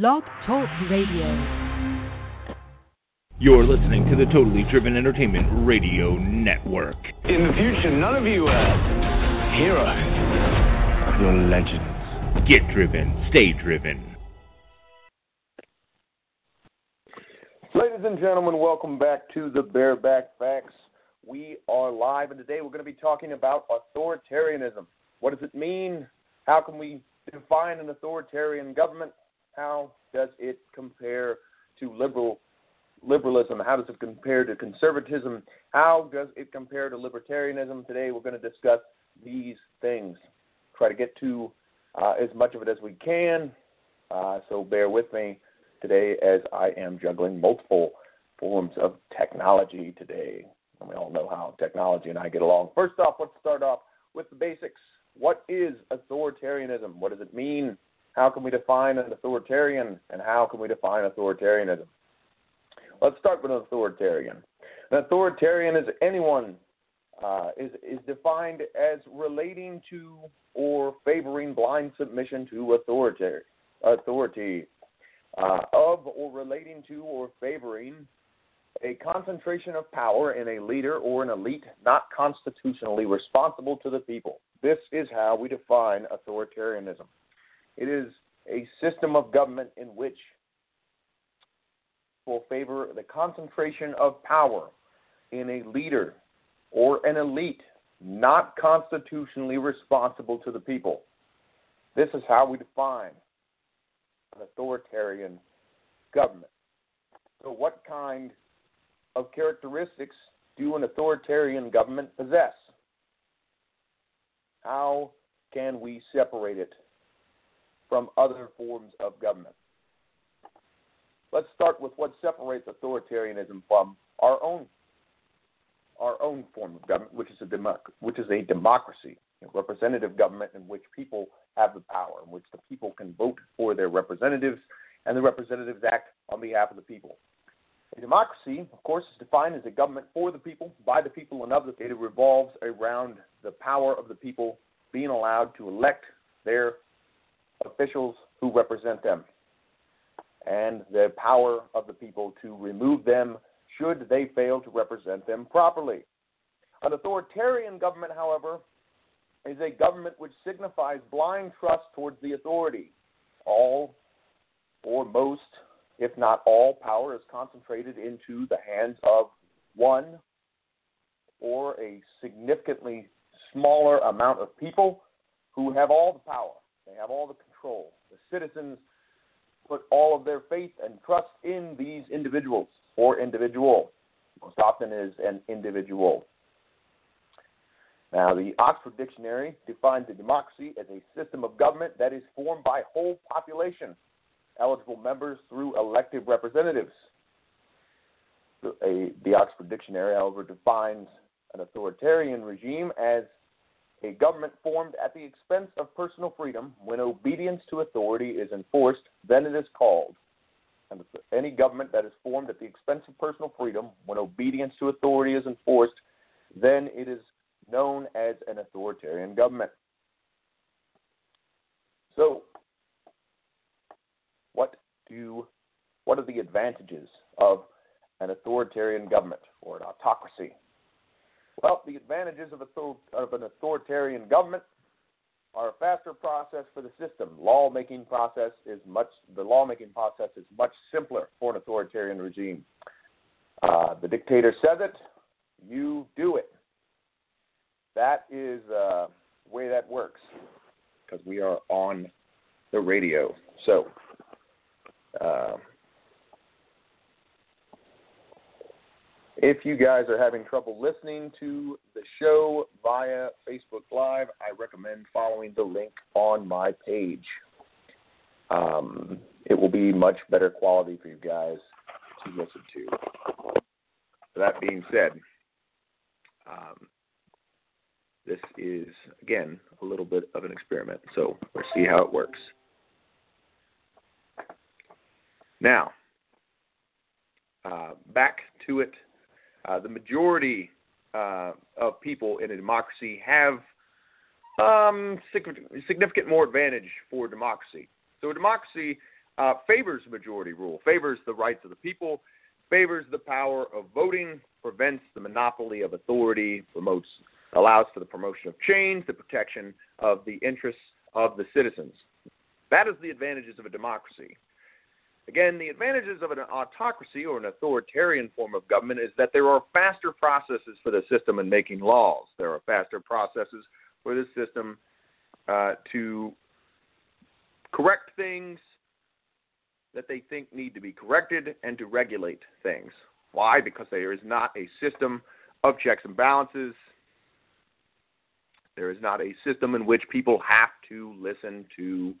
Blog Talk Radio. You're listening to the Totally Driven Entertainment Radio Network. In the future, none of you uh, are heroes. You're legends. Get driven, stay driven. Ladies and gentlemen, welcome back to the Bareback Facts. We are live, and today we're going to be talking about authoritarianism. What does it mean? How can we define an authoritarian government? How does it compare to liberal liberalism? How does it compare to conservatism? How does it compare to libertarianism? Today we're going to discuss these things. Try to get to uh, as much of it as we can. Uh, so bear with me today as I am juggling multiple forms of technology today. And we all know how technology and I get along. First off, let's start off with the basics. What is authoritarianism? What does it mean? How can we define an authoritarian? And how can we define authoritarianism? Let's start with an authoritarian. An authoritarian is anyone uh, is is defined as relating to or favoring blind submission to authority, authority uh, of or relating to or favoring a concentration of power in a leader or an elite not constitutionally responsible to the people. This is how we define authoritarianism. It is a system of government in which will favor the concentration of power in a leader or an elite not constitutionally responsible to the people. This is how we define an authoritarian government. So, what kind of characteristics do an authoritarian government possess? How can we separate it from other forms of government? Let's start with what separates authoritarianism from our own our own form of government, which is a democ- which is a democracy, a representative government in which people have the power, in which the people can vote for their representatives, and the representatives act on behalf of the people. A democracy, of course, is defined as a government for the people, by the people, and of the people. It revolves around the power of the people being allowed to elect their officials who represent them, and the power of the people to remove them should they fail to represent them properly. An authoritarian government, however, is a government which signifies blind trust towards the authority. All or most if not all, power is concentrated into the hands of one or a significantly smaller amount of people who have all the power. They have all the control. The citizens put all of their faith and trust in these individuals or individual. Most often is an individual. Now, the Oxford Dictionary defines a democracy as a system of government that is formed by whole population eligible members through elected representatives. A, the Oxford Dictionary, however, defines an authoritarian regime as a government formed at the expense of personal freedom. When obedience to authority is enforced, then it is called. And any government that is formed at the expense of personal freedom, when obedience to authority is enforced, then it is known as an authoritarian government. So, what do what are the advantages of an authoritarian government or an autocracy? Well, the advantages of, an authoritarian government are a faster process for the system. Lawmaking process is much the lawmaking process is much simpler for an authoritarian regime. Uh, the dictator says it, you do it. That is uh, the way that works because we are on the radio. So uh, if you guys are having trouble listening to the show via Facebook Live, I recommend following the link on my page. um, it will be much better quality for you guys to listen to. That being said, um, this is again a little bit of an experiment, so we'll see how it works. Now, uh, back to it. Uh, the majority uh, of people in a democracy have um, significant more advantage for democracy. So a democracy uh, favors majority rule, favors the rights of the people, favors the power of voting, prevents the monopoly of authority, promotes, allows for the promotion of change, the protection of the interests of the citizens. That is the advantages of a democracy. Again, the advantages of an autocracy or an authoritarian form of government is that there are faster processes for the system in making laws. There are faster processes for the system uh, to correct things that they think need to be corrected and to regulate things. Why? Because there is not a system of checks and balances. There is not a system in which people have to listen to.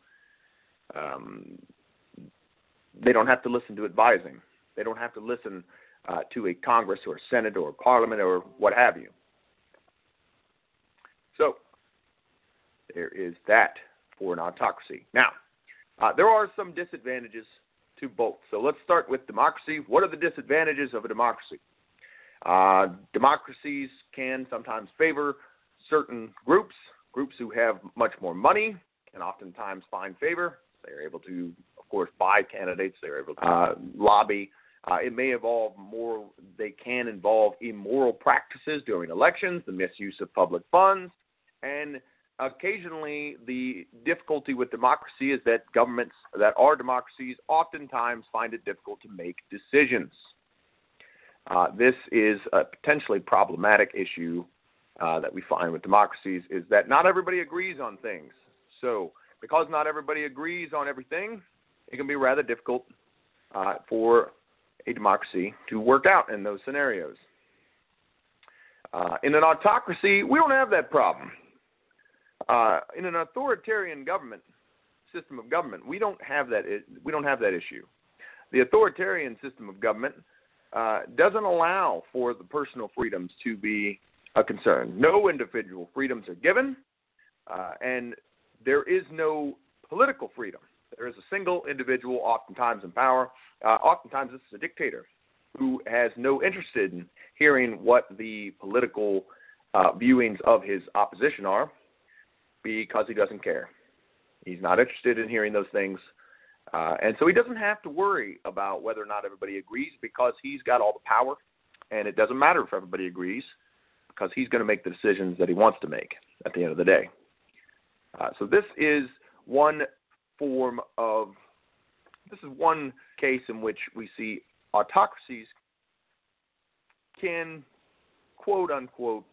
Um, they don't have to listen to advising. They don't have to listen uh, to a Congress or a Senate or Parliament or what have you. So there is that for an autocracy. Now, uh, there are some disadvantages to both. So let's start with democracy. What are the disadvantages of a democracy? Uh, democracies can sometimes favor certain groups. Groups who have much more money can oftentimes find favor. They're able to, of course, buy candidates. They're able to uh, lobby. Uh, it may involve more. They can involve immoral practices during elections, the misuse of public funds, and occasionally the difficulty with democracy is that governments that are democracies oftentimes find it difficult to make decisions. Uh, this is a potentially problematic issue uh, that we find with democracies is that not everybody agrees on things. So because not everybody agrees on everything, it can be rather difficult uh, for a democracy to work out in those scenarios. Uh, in an autocracy, we don't have that problem. Uh, in an authoritarian government system of government, we don't have that. We don't have that issue. The authoritarian system of government uh, doesn't allow for the personal freedoms to be a concern. No individual freedoms are given, uh, and there is no political freedom. There is a single individual, oftentimes in power. Uh, oftentimes, this is a dictator who has no interest in hearing what the political uh, viewings of his opposition are because he doesn't care. He's not interested in hearing those things. Uh, and so he doesn't have to worry about whether or not everybody agrees because he's got all the power. And it doesn't matter if everybody agrees because he's going to make the decisions that he wants to make at the end of the day. Uh, so this is one form of, this is one case in which we see autocracies can, quote unquote,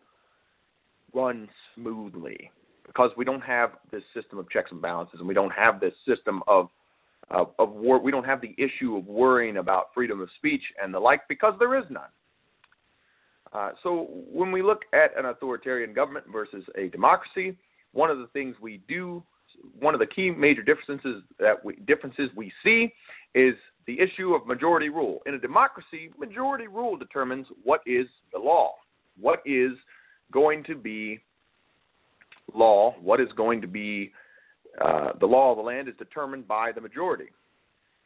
run smoothly because we don't have this system of checks and balances, and we don't have this system of of, of war. We don't have the issue of worrying about freedom of speech and the like because there is none. Uh, so when we look at an authoritarian government versus a democracy, one of the things we do, one of the key major differences that we differences we see is the issue of majority rule. In a democracy, majority rule determines what is the law, what is going to be law, what is going to be uh, the law of the land is determined by the majority.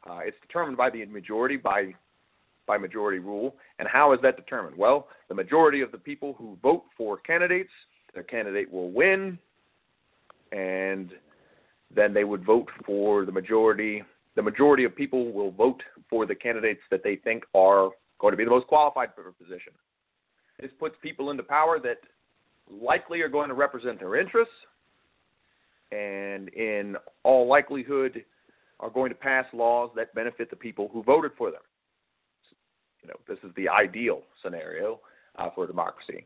Uh, it's determined by the majority by by majority rule. And how is that determined? Well, the majority of the people who vote for candidates, their candidate will win, and then they would vote for the majority. The majority of people will vote for the candidates that they think are going to be the most qualified for a position. This puts people into power that likely are going to represent their interests and in all likelihood are going to pass laws that benefit the people who voted for them. You know, this is the ideal scenario uh, for a democracy.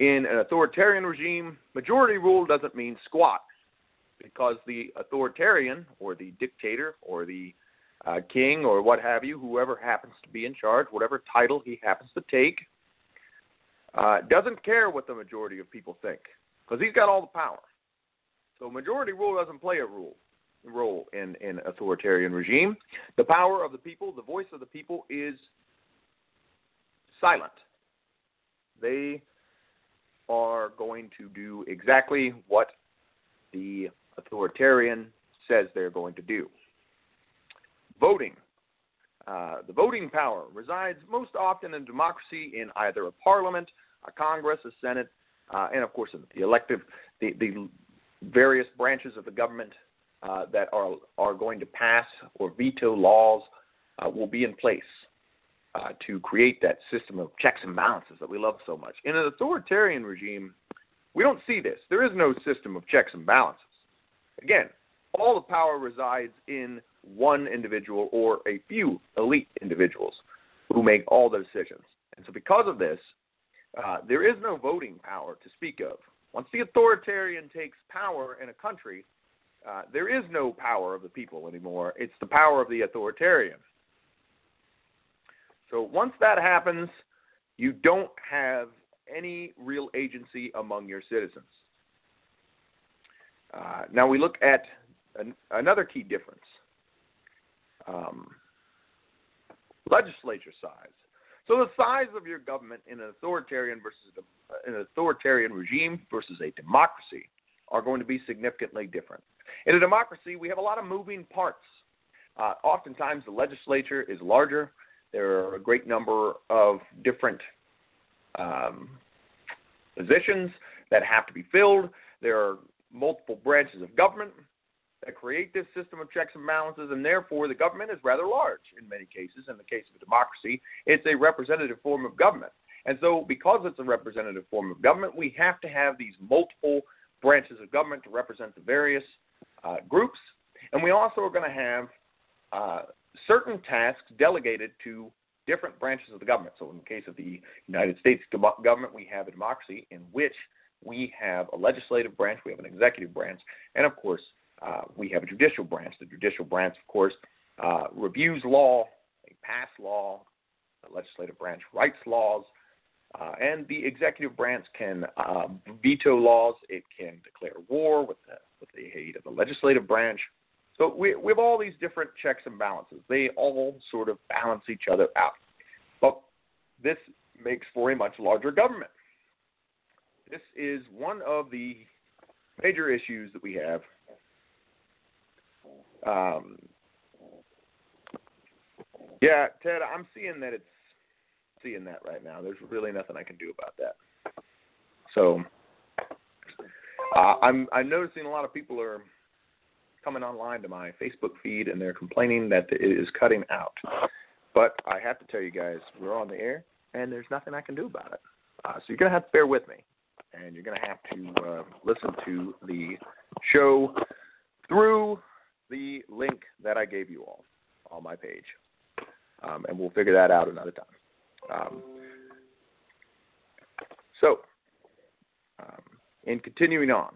In an authoritarian regime, majority rule doesn't mean squat because the authoritarian or the dictator or the uh, king or what have you, whoever happens to be in charge, whatever title he happens to take, uh, doesn't care what the majority of people think because he's got all the power. So majority rule doesn't play a rule. role in in authoritarian regime. The power of the people, the voice of the people, is silent. They are going to do exactly what the authoritarian says they're going to do. Voting. Uh, the voting power resides most often in democracy in either a parliament, a Congress, a Senate, uh, and of course the elective, the, the various branches of the government uh, that are are going to pass or veto laws uh, will be in place uh, to create that system of checks and balances that we love so much. In an authoritarian regime, we don't see this. There is no system of checks and balances. Again, all the power resides in one individual or a few elite individuals who make all the decisions. And so, because of this, uh, there is no voting power to speak of. Once the authoritarian takes power in a country, uh, there is no power of the people anymore. It's the power of the authoritarian. So once that happens, you don't have any real agency among your citizens. Uh, now we look at an, another key difference um, legislature size. So the size of your government in an authoritarian versus a, an authoritarian regime versus a democracy are going to be significantly different. In a democracy, we have a lot of moving parts. Uh, oftentimes, the legislature is larger. There are a great number of different um, positions that have to be filled. There are multiple branches of government that create this system of checks and balances, and therefore the government is rather large in many cases. In the case of a democracy, it's a representative form of government. And so, because it's a representative form of government, we have to have these multiple branches of government to represent the various uh, groups. And we also are going to have uh, certain tasks delegated to different branches of the government. So, in the case of the United States government, we have a democracy in which we have a legislative branch, we have an executive branch, and of course, uh, we have a judicial branch. The judicial branch, of course, uh, reviews law, they pass law. The legislative branch writes laws, uh, and the executive branch can uh, veto laws. It can declare war with the, with the aid of the legislative branch. So we, we have all these different checks and balances. They all sort of balance each other out. But this makes for a much larger government. This is one of the major issues that we have um, yeah, Ted, I'm seeing that it's seeing that right now. There's really nothing I can do about that. So uh, I'm I'm noticing a lot of people are coming online to my Facebook feed and they're complaining that it is cutting out. But I have to tell you guys, we're on the air and there's nothing I can do about it. Uh, so you're gonna have to bear with me, and you're gonna have to uh, listen to the show through the link that I gave you all on my page, um, and we'll figure that out another time. Um, so, um, in continuing on,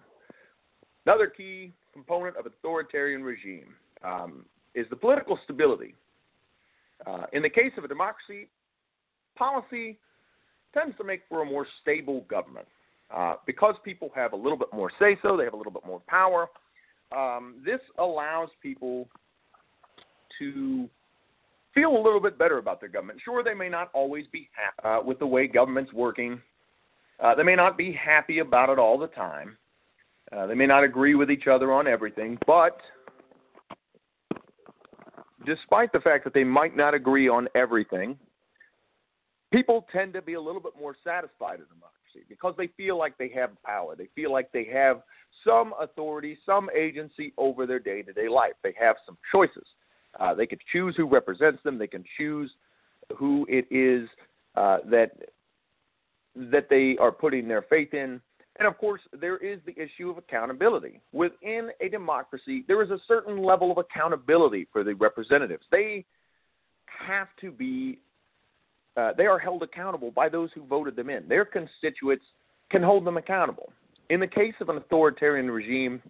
another key component of authoritarian regime um, is the political stability. Uh, in the case of a democracy, policy tends to make for a more stable government. Uh, because people have a little bit more say so, they have a little bit more power, um, this allows people to feel a little bit better about their government. Sure, they may not always be happy uh, with the way government's working. Uh, they may not be happy about it all the time. Uh, they may not agree with each other on everything, but despite the fact that they might not agree on everything, people tend to be a little bit more satisfied in democracy because they feel like they have power. They feel like they have some authority, some agency over their day to day life. They have some choices. Uh, they can choose who represents them. They can choose who it is uh, that that they are putting their faith in. And of course, there is the issue of accountability. Within a democracy, there is a certain level of accountability for the representatives. They have to be, uh, they are held accountable by those who voted them in. Their constituents can hold them accountable. In the case of an authoritarian regime,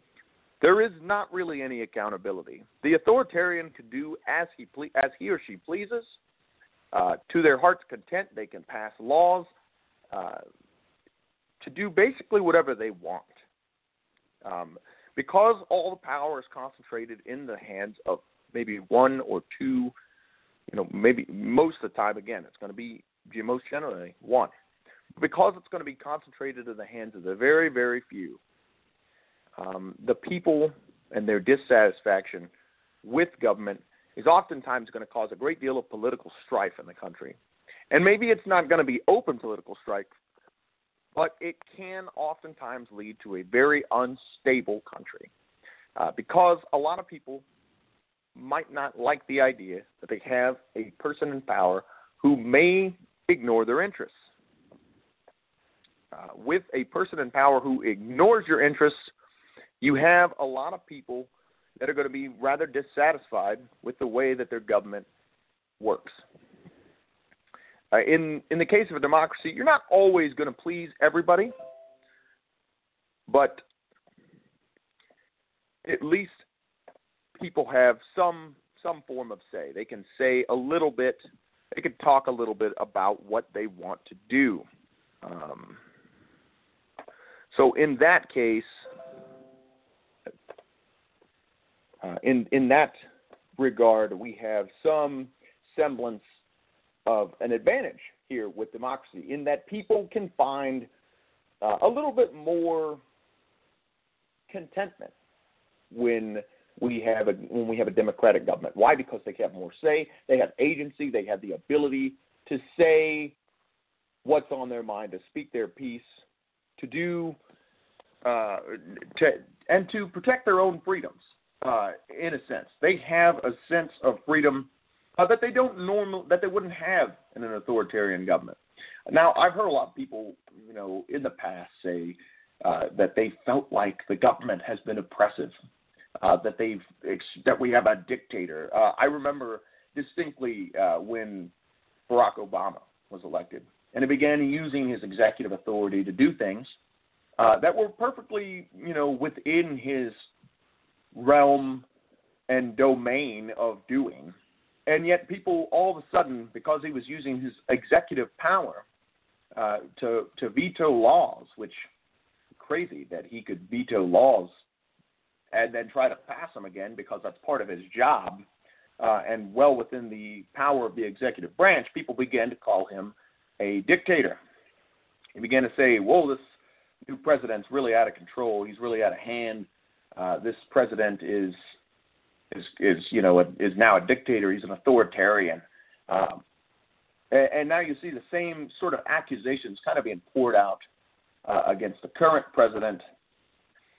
there is not really any accountability. The authoritarian can do as he ple- as he or she pleases. Uh, to their heart's content, they can pass laws uh, to do basically whatever they want. Um, because all the power is concentrated in the hands of maybe one or two, you know, maybe most of the time, again, it's going to be most generally one. Because it's going to be concentrated in the hands of the very, very few, um, the people and their dissatisfaction with government is oftentimes going to cause a great deal of political strife in the country. And maybe it's not going to be open political strife, but it can oftentimes lead to a very unstable country uh, because a lot of people might not like the idea that they have a person in power who may ignore their interests. Uh, with a person in power who ignores your interests, you have a lot of people that are going to be rather dissatisfied with the way that their government works. Uh, in in the case of a democracy, you're not always going to please everybody, but at least people have some some form of say. They can say a little bit. They can talk a little bit about what they want to do. Um, so in that case, uh, in in that regard, we have some semblance of an advantage here with democracy in that people can find uh, a little bit more contentment when we have a when we have a democratic government. Why? Because they have more say, they have agency, they have the ability to say what's on their mind, to speak their piece, to do uh, to and to protect their own freedoms. Uh, in a sense, they have a sense of freedom uh, that they don't normal that they wouldn't have in an authoritarian government. Now, I've heard a lot of people, you know, in the past say uh, that they felt like the government has been oppressive, uh, that they've that we have a dictator. Uh, I remember distinctly uh, when Barack Obama was elected, and he began using his executive authority to do things uh, that were perfectly, you know, within his realm and domain of doing. And yet, people all of a sudden, because he was using his executive power uh, to to veto laws, which crazy that he could veto laws and then try to pass them again because that's part of his job uh, and well within the power of the executive branch, people began to call him a dictator. He began to say, "Whoa, this new president's really out of control. He's really out of hand. Uh, this president is is is you know a, is now a dictator. He's an authoritarian." Um, and, and now you see the same sort of accusations kind of being poured out uh, against the current president,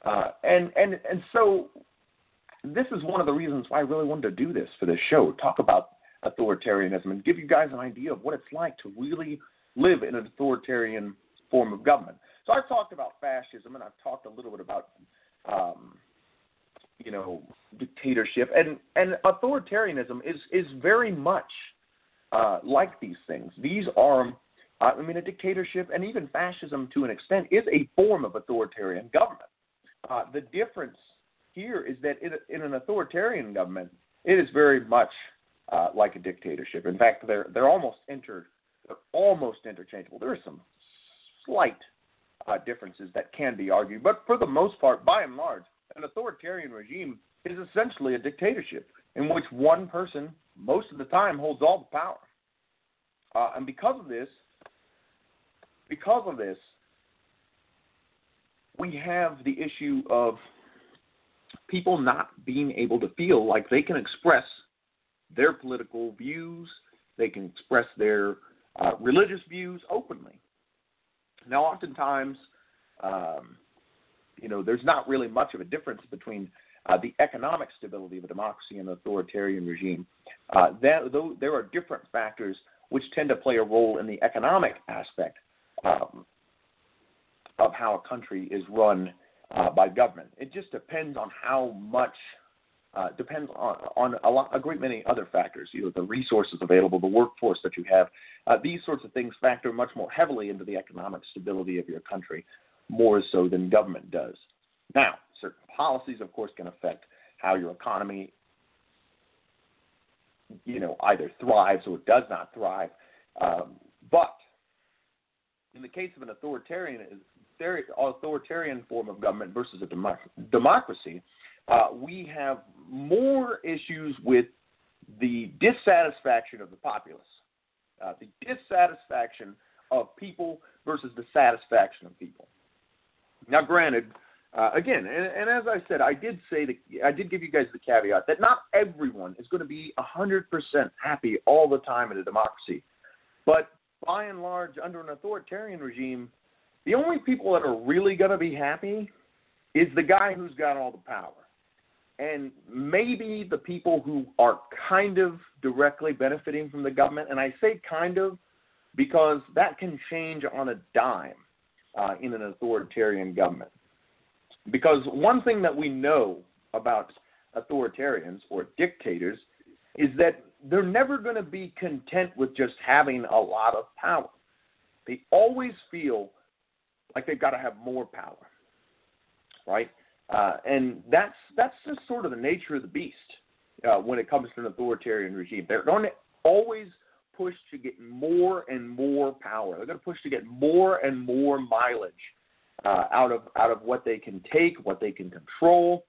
uh, and and and so this is one of the reasons why I really wanted to do this for this show. Talk about authoritarianism and give you guys an idea of what it's like to really live in an authoritarian form of government. So I've talked about fascism and I've talked a little bit about um, you know dictatorship and and authoritarianism is is very much uh, like these things. These are uh, I mean a dictatorship and even fascism to an extent is a form of authoritarian government. Uh, the difference here is that in, in, an authoritarian government, it is very much uh, like a dictatorship. In fact, they're they're almost inter they're almost interchangeable. There are some slight uh, differences that can be argued, but for the most part, by and large, an authoritarian regime is essentially a dictatorship in which one person most of the time holds all the power. Uh, and because of this, because of this, we have the issue of people not being able to feel like they can express their political views, they can express their uh, religious views openly. Now, oftentimes, um, you know, there's not really much of a difference between uh, the economic stability of a democracy and an authoritarian regime. Uh, that, though there are different factors which tend to play a role in the economic aspect um, of how a country is run uh, by government. It just depends on how much. Uh, depends on, on a, lot, a great many other factors. You know, the resources available, the workforce that you have. Uh, these sorts of things factor much more heavily into the economic stability of your country, more so than government does. Now, certain policies, of course, can affect how your economy, you know, either thrives or does not thrive. Um, but in the case of an authoritarian authoritarian form of government versus a democ- democracy, uh, we have more issues with the dissatisfaction of the populace, uh, the dissatisfaction of people versus the satisfaction of people. Now, granted, uh, again, and, and, as I said, I did say that I did give you guys the caveat that not everyone is going to be 100% happy all the time in a democracy, but by and large, under an authoritarian regime, the only people that are really going to be happy is the guy who's got all the power. And maybe the people who are kind of directly benefiting from the government, and I say kind of because that can change on a dime uh, in an authoritarian government. Because one thing that we know about authoritarians or dictators is that they're never going to be content with just having a lot of power. They always feel like they've got to have more power, right? Uh, and that's that's just sort of the nature of the beast uh, when it comes to an authoritarian regime. They're going to always push to get more and more power. They're going to push to get more and more mileage uh, out of out of what they can take, what they can control.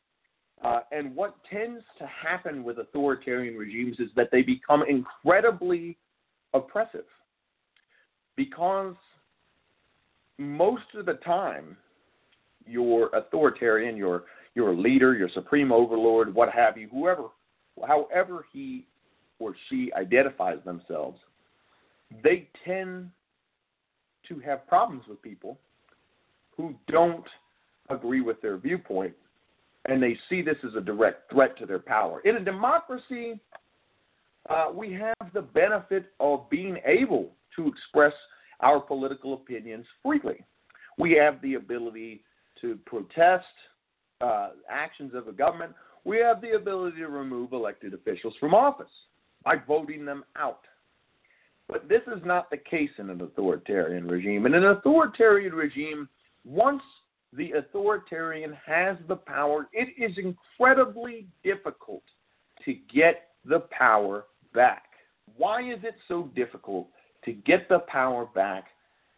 Uh, and what tends to happen with authoritarian regimes is that they become incredibly oppressive because most of the time your authoritarian, your your leader, your supreme overlord, what have you, whoever, however he or she identifies themselves, they tend to have problems with people who don't agree with their viewpoint and they see this as a direct threat to their power. In a democracy, uh, we have the benefit of being able to express our political opinions freely. We have the ability to protest uh, actions of a government. We have the ability to remove elected officials from office by voting them out. But this is not the case in an authoritarian regime. In an authoritarian regime, once the authoritarian has the power, it is incredibly difficult to get the power back. Why is it so difficult to get the power back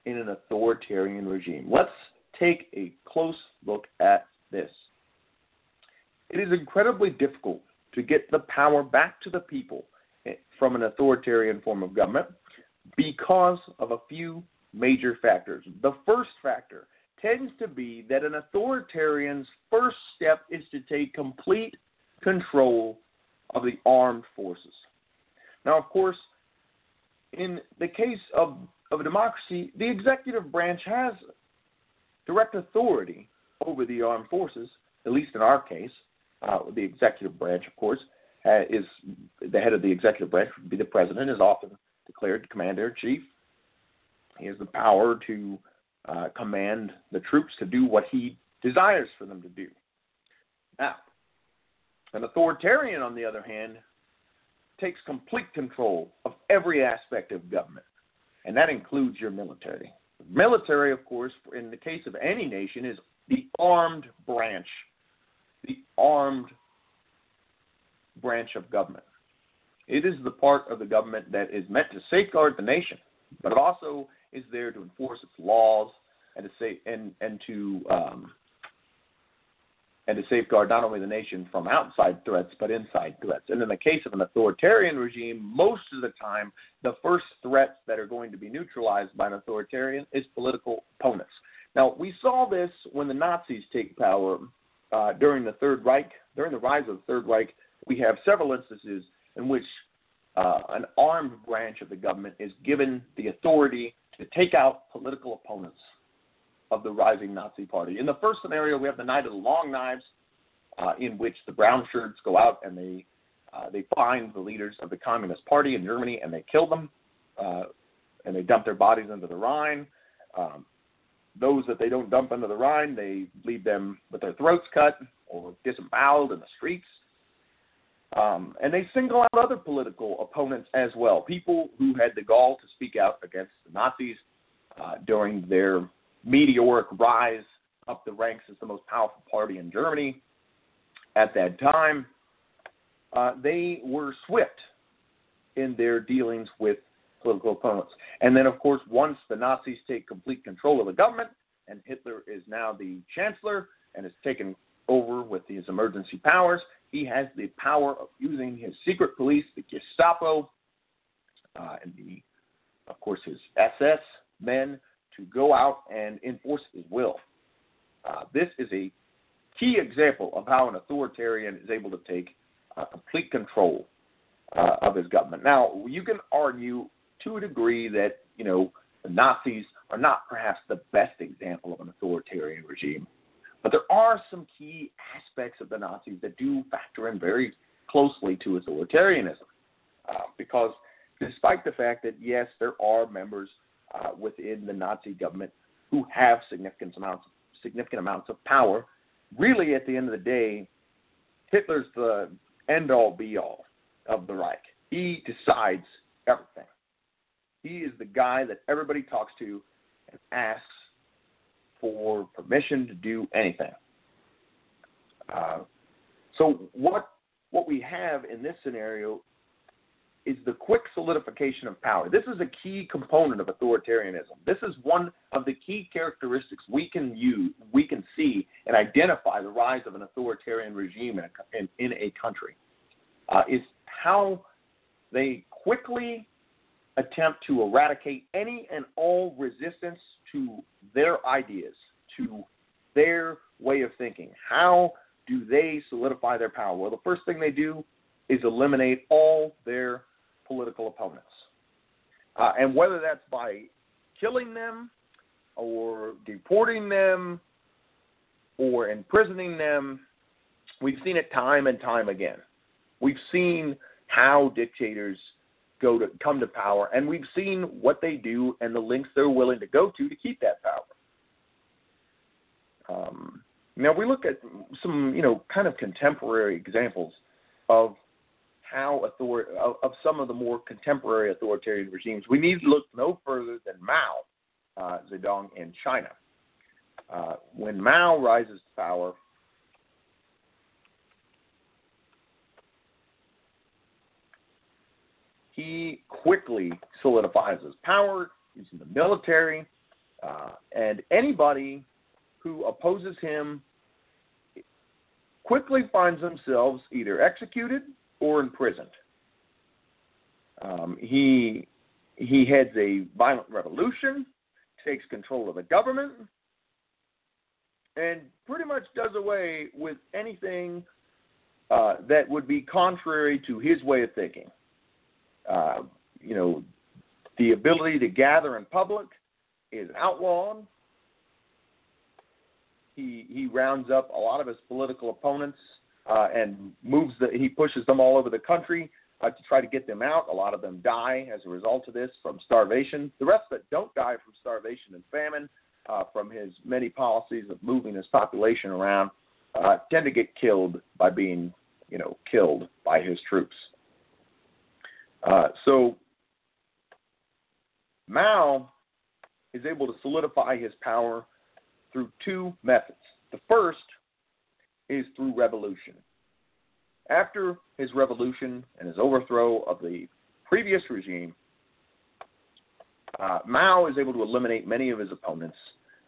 in an authoritarian regime? Let's take a close look at this. It is incredibly difficult to get the power back to the people from an authoritarian form of government because of a few major factors. The first factor tends to be that an authoritarian's first step is to take complete control of the armed forces. Now, of course, in the case of, of a democracy, the executive branch has direct authority over the armed forces, at least in our case. Uh, the executive branch, of course, is the head of the executive branch would be the president, is often declared commander in chief. He has the power to uh, command the troops to do what he desires for them to do. Now, an authoritarian, on the other hand, takes complete control of every aspect of government, and that includes your military. The military, of course, in the case of any nation, is the armed branch, the armed branch of government. It is the part of the government that is meant to safeguard the nation, but it also is there to enforce its laws and to say and and to um, and to safeguard not only the nation from outside threats but inside threats. And in the case of an authoritarian regime, most of the time the first threats that are going to be neutralized by an authoritarian is political opponents. Now we saw this when the Nazis take power uh, during the Third Reich. During the rise of the Third Reich, we have several instances in which uh, an armed branch of the government is given the authority to take out political opponents of the rising Nazi party. In the first scenario, we have the Night of the Long Knives, uh, in which the brown shirts go out and they uh, they find the leaders of the Communist Party in Germany and they kill them, uh, and they dump their bodies into the Rhine. Um, those that they don't dump into the Rhine, they leave them with their throats cut or disemboweled in the streets. Um, and they single out other political opponents as well, people who had the gall to speak out against the Nazis uh, during their meteoric rise up the ranks as the most powerful party in Germany at that time. Uh, they were swift in their dealings with political opponents. And then, of course, once the Nazis take complete control of the government, and Hitler is now the chancellor and has taken over with his emergency powers, he has the power of using his secret police, the Gestapo, uh, and the, of course, his SS men to go out and enforce his will. Uh, this is a key example of how an authoritarian is able to take uh, complete control uh, of his government. Now, you can argue to a degree that you know the Nazis are not perhaps the best example of an authoritarian regime, but there are some key aspects of the Nazis that do factor in very closely to authoritarianism, uh, because despite the fact that yes, there are members uh, within the Nazi government who have significant amounts significant amounts of power. Really, at the end of the day, Hitler's the end all be all of the Reich. He decides everything. He is the guy that everybody talks to and asks for permission to do anything. Uh, so what what we have in this scenario is the quick solidification of power. This is a key component of authoritarianism. This is one of the key characteristics we can use, we can see and identify the rise of an authoritarian regime in a, in, in a country. Uh, is how they quickly attempt to eradicate any and all resistance to their ideas, to their way of thinking. How do they solidify their power? Well, the first thing they do is eliminate all their political opponents. Uh, and whether that's by killing them or deporting them or imprisoning them, we've seen it time and time again. We've seen how dictators go to come to power, and we've seen what they do and the lengths they're willing to go to to keep that power. Um, now we look at some, you know, kind of contemporary examples of how author of, of some of the more contemporary authoritarian regimes. We need to look no further than Mao uh, Zedong in China. Uh, when Mao rises to power, he quickly solidifies his power He's in the military, uh, and anybody who opposes him quickly finds themselves either executed or imprisoned. Um, he he heads a violent revolution, takes control of the government, and pretty much does away with anything uh, that would be contrary to his way of thinking. Uh, you know, the ability to gather in public is outlawed. He he rounds up a lot of his political opponents uh, and moves the he pushes them all over the country uh, to try to get them out. A lot of them die as a result of this from starvation. The rest that don't die from starvation and famine uh, from his many policies of moving his population around uh, tend to get killed by being you know killed by his troops. Uh, so Mao is able to solidify his power through two methods. The first is through revolution. After his revolution and his overthrow of the previous regime, uh, Mao is able to eliminate many of his opponents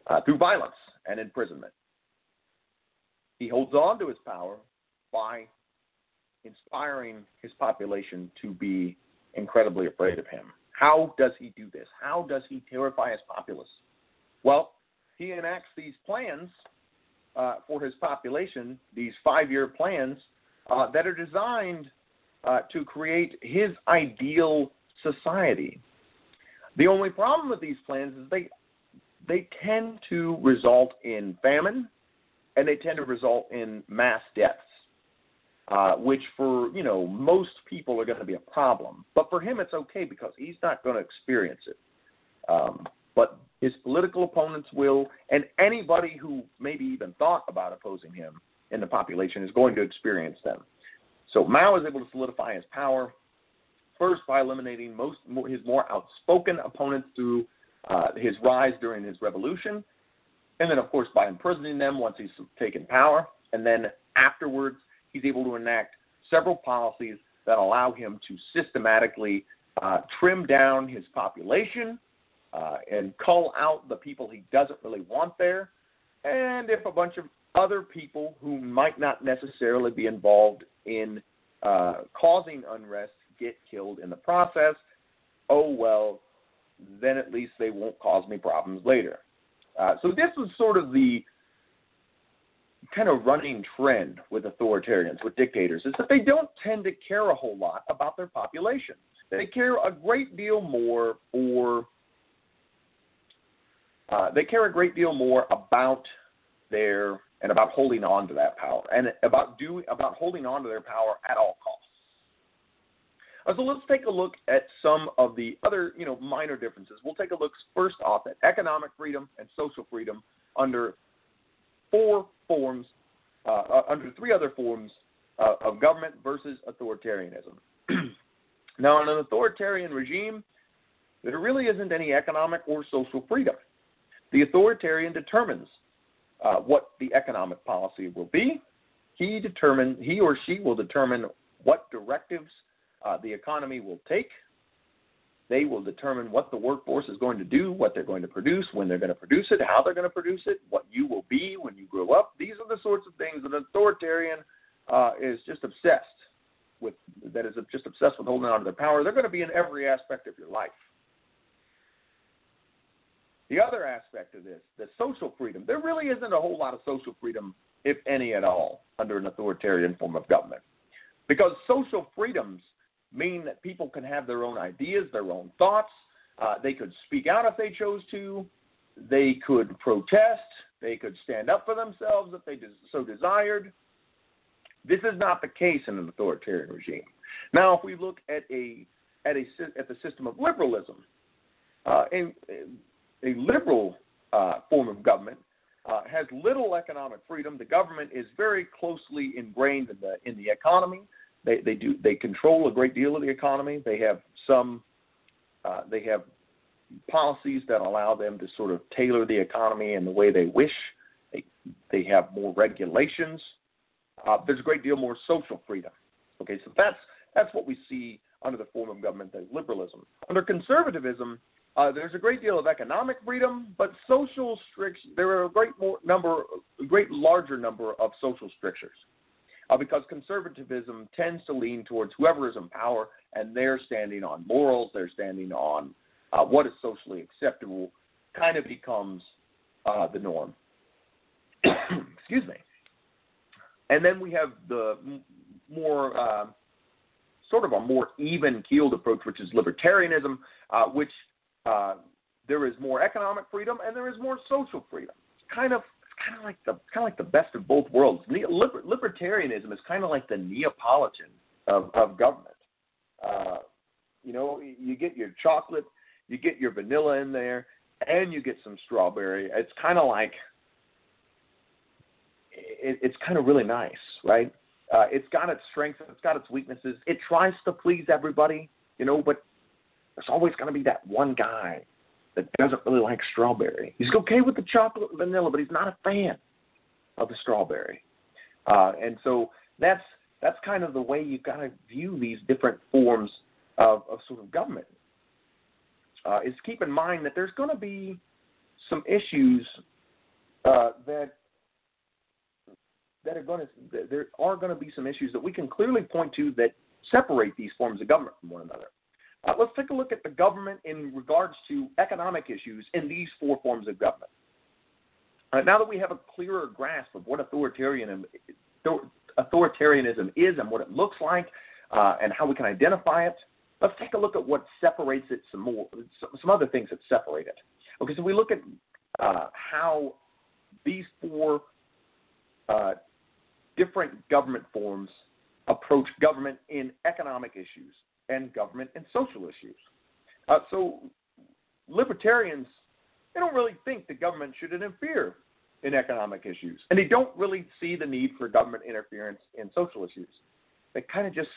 uh, through violence and imprisonment. He holds on to his power by inspiring his population to be incredibly afraid of him. How does he do this? How does he terrify his populace? Well, he enacts these plans uh, for his population, these five year plans uh, that are designed uh, to create his ideal society. The only problem with these plans is they they tend to result in famine and they tend to result in mass deaths, uh, which for you know most people are going to be a problem. But for him, it's okay because he's not going to experience it. Um, but his political opponents will, and anybody who maybe even thought about opposing him in the population is going to experience them. So Mao is able to solidify his power first by eliminating most more, his more outspoken opponents through uh, his rise during his revolution, and then of course by imprisoning them once he's taken power, and then afterwards he's able to enact several policies that allow him to systematically uh, trim down his population uh, and cull out the people he doesn't really want there. And if a bunch of other people who might not necessarily be involved in uh, causing unrest get killed in the process, oh well, then at least they won't cause me problems later. Uh, so this was sort of the kind of running trend with authoritarians, with dictators, is that they don't tend to care a whole lot about their population. They care a great deal more for uh, they care a great deal more about their and about holding on to that power and about doing about holding on to their power at all costs. Uh, so let's take a look at some of the other, you know, minor differences. We'll take a look first off at economic freedom and social freedom under four forms, uh, uh, under three other forms uh, of government versus authoritarianism. now, in an authoritarian regime, there really isn't any economic or social freedom. The authoritarian determines uh, what the economic policy will be. He determine he or she will determine what directives uh, the economy will take. They will determine what the workforce is going to do, what they're going to produce, when they're going to produce it, how they're going to produce it, what you will be when you grow up. These are the sorts of things that an authoritarian uh, is just obsessed with, that is just obsessed with holding on to their power. They're going to be in every aspect of your life. The other aspect of this, the social freedom, there really isn't a whole lot of social freedom, if any at all, under an authoritarian form of government. Because social freedoms mean that people can have their own ideas, their own thoughts. Uh, they could speak out if they chose to. They could protest. They could stand up for themselves if they so desired. This is not the case in an authoritarian regime. Now, if we look at a at a at the system of liberalism, uh, a, a liberal uh, form of government uh, has little economic freedom. The government is very closely ingrained in the in the economy. They they do they control a great deal of the economy. They have some uh, they have policies that allow them to sort of tailor the economy in the way they wish. They they have more regulations. Uh, there's a great deal more social freedom. Okay, so that's that's what we see under the form of government is liberalism. Under conservatism, uh, there's a great deal of economic freedom, but social strictures. There are a great more number, a great larger number of social strictures uh, because conservatism tends to lean towards whoever is in power, and they're standing on morals, they're standing on uh, what is socially acceptable, kind of becomes uh, the norm. Excuse me. And then we have the more uh, sort of a more even keeled approach, which is libertarianism, uh, which uh, there is more economic freedom and there is more social freedom. Kind of kind of like the kind of like the best of both worlds. Liber, libertarianism is kind of like the Neapolitan of, of government. Uh, you know, you get your chocolate, you get your vanilla in there, and you get some strawberry. It's kind of like it, it's kind of really nice, right? Uh, it's got its strengths, it's got its weaknesses. It tries to please everybody, you know, but there's always going to be that one guy that doesn't really like strawberry. He's okay with the chocolate and vanilla, but he's not a fan of the strawberry. Uh, and so that's that's kind of the way you've got to view these different forms of, of sort of government. Uh, is keep in mind that there's going to be some issues uh, that that are going to there are going to be some issues that we can clearly point to that separate these forms of government from one another. Uh, let's take a look at the government in regards to economic issues in these four forms of government. Uh, now that we have a clearer grasp of what authoritarianism, authoritarianism is and what it looks like uh, and how we can identify it, let's take a look at what separates it some more, some other things that separate it. Okay, so we look at uh, how these four uh, different government forms approach government in economic issues and government and social issues. Uh, so libertarians, they don't really think the government should interfere in economic issues, and they don't really see the need for government interference in social issues. They kind of just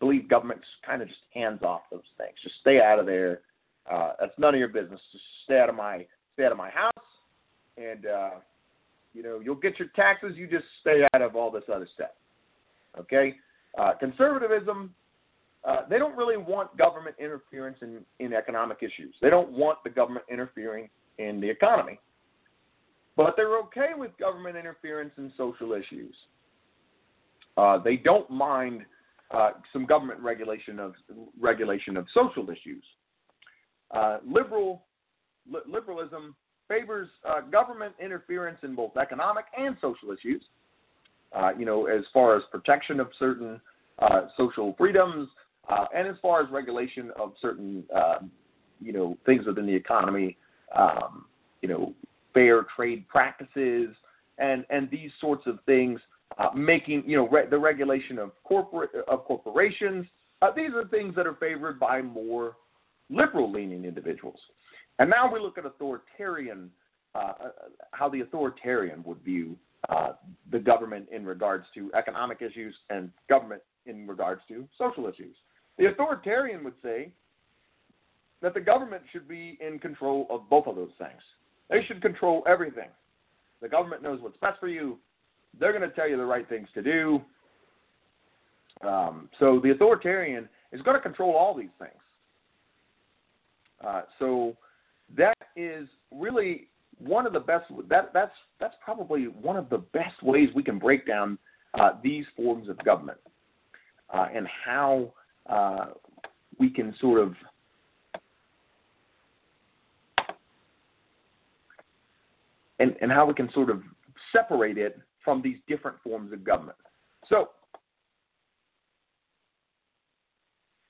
believe government's kind of just hands off those things. Just stay out of there. Uh, that's none of your business. Just stay out of my stay out of my house, and uh, you know you'll get your taxes. You just stay out of all this other stuff. Okay, uh, conservatism, uh, they don't really want government interference in, in economic issues. They don't want the government interfering in the economy. But they're okay with government interference in social issues. Uh, they don't mind uh, some government regulation of regulation of social issues. Uh, liberal li- liberalism favors uh, government interference in both economic and social issues. Uh, you know, as far as protection of certain uh, social freedoms, uh, and as far as regulation of certain, you know, things within the economy, um, you know, fair trade practices, and and these sorts of things, making you know re- the regulation of corporate of corporations. These are things that are favored by more liberal-leaning individuals. And now we look at authoritarian, uh how the authoritarian would view uh, the government in regards to economic issues and government in regards to social issues. The authoritarian would say that the government should be in control of both of those things. They should control everything. The government knows what's best for you. They're going to tell you the right things to do. Um, so the authoritarian is going to control all these things. Uh, so that is really one of the best. That that's that's probably one of the best ways we can break down uh, these forms of government uh, and how uh, we can sort of and, and how we can sort of separate it from these different forms of government. So,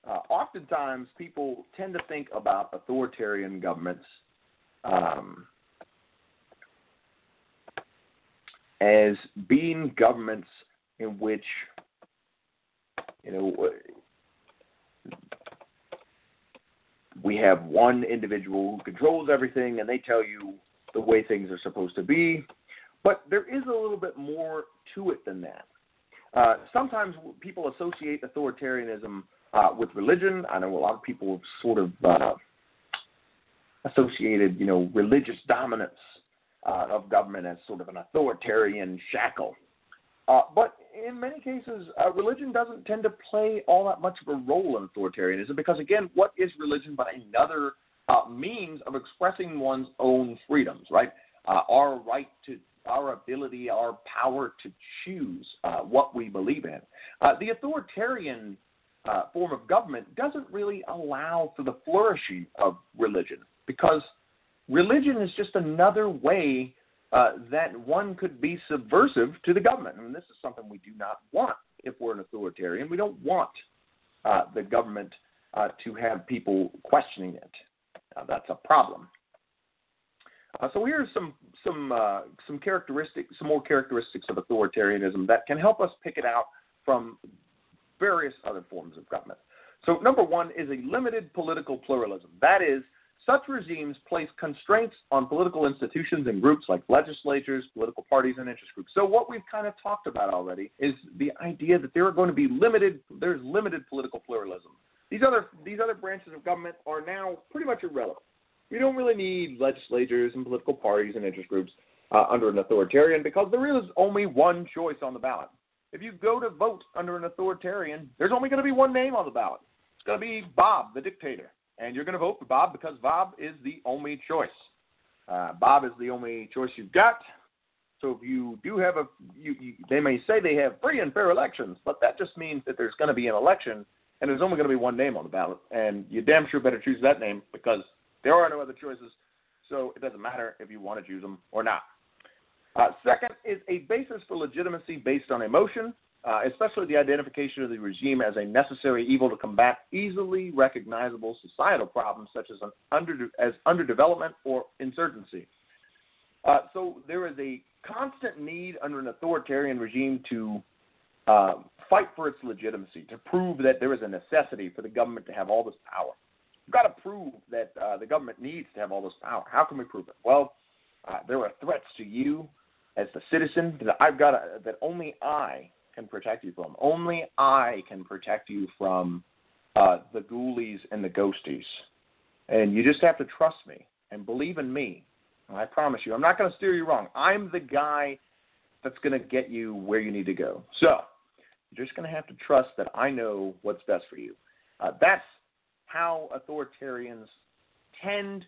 uh, oftentimes people tend to think about authoritarian governments um, as being governments in which you know we have one individual who controls everything and they tell you the way things are supposed to be. But there is a little bit more to it than that. Uh, sometimes people associate authoritarianism uh, with religion. I know a lot of people have sort of uh, associated, you know, religious dominance uh, of government as sort of an authoritarian shackle. Uh, but in many cases, uh, religion doesn't tend to play all that much of a role in authoritarianism because, again, what is religion but another uh, means of expressing one's own freedoms, right? Uh, our right to, our ability, our power to choose uh, what we believe in. The authoritarian form of government doesn't really allow for the flourishing of religion because religion is just another way uh, that one could be subversive to the government. I mean, this is something we do not want if we're an authoritarian. We don't want uh, the government uh, to have people questioning it. That's a problem. Uh, so here are some some uh, some characteristics, some more characteristics of authoritarianism that can help us pick it out from various other forms of government. So number one is a limited political pluralism. That is, such regimes place constraints on political institutions and groups like legislatures, political parties, and interest groups. So what we've kind of talked about already is the idea that there are going to be limited, there's limited political pluralism. These other these other branches of government are now pretty much irrelevant. We don't really need legislatures and political parties and interest groups uh, under an authoritarian because there is only one choice on the ballot. If you go to vote under an authoritarian, there's only going to be one name on the ballot. It's going to be Bob, the dictator and you're going to vote for Bob because Bob is the only choice. Uh, Bob is the only choice you've got. So if you do have a, you, you, they may say they have free and fair elections, but that just means that there's going to be an election, and there's only going to be one name on the ballot, and you damn sure better choose that name because there are no other choices. So it doesn't matter if you want to choose them or not. Uh, second is a basis for legitimacy based on emotion uh, especially the identification of the regime as a necessary evil to combat easily recognizable societal problems such as, under, as underdevelopment or insurgency. Uh, so there is a constant need under an authoritarian regime to uh, fight for its legitimacy, to prove that there is a necessity for the government to have all this power. We've got to prove that uh, the government needs to have all this power. How can we prove it? Well, uh, there are threats to you as the citizen that I've got to, that only I can protect you from. Only I can protect you from uh, the ghoulies and the ghosties. And you just have to trust me and believe in me. And I promise you, I'm not going to steer you wrong. I'm the guy that's going to get you where you need to go. So you're just going to have to trust that I know what's best for you. Uh, that's how authoritarians tend to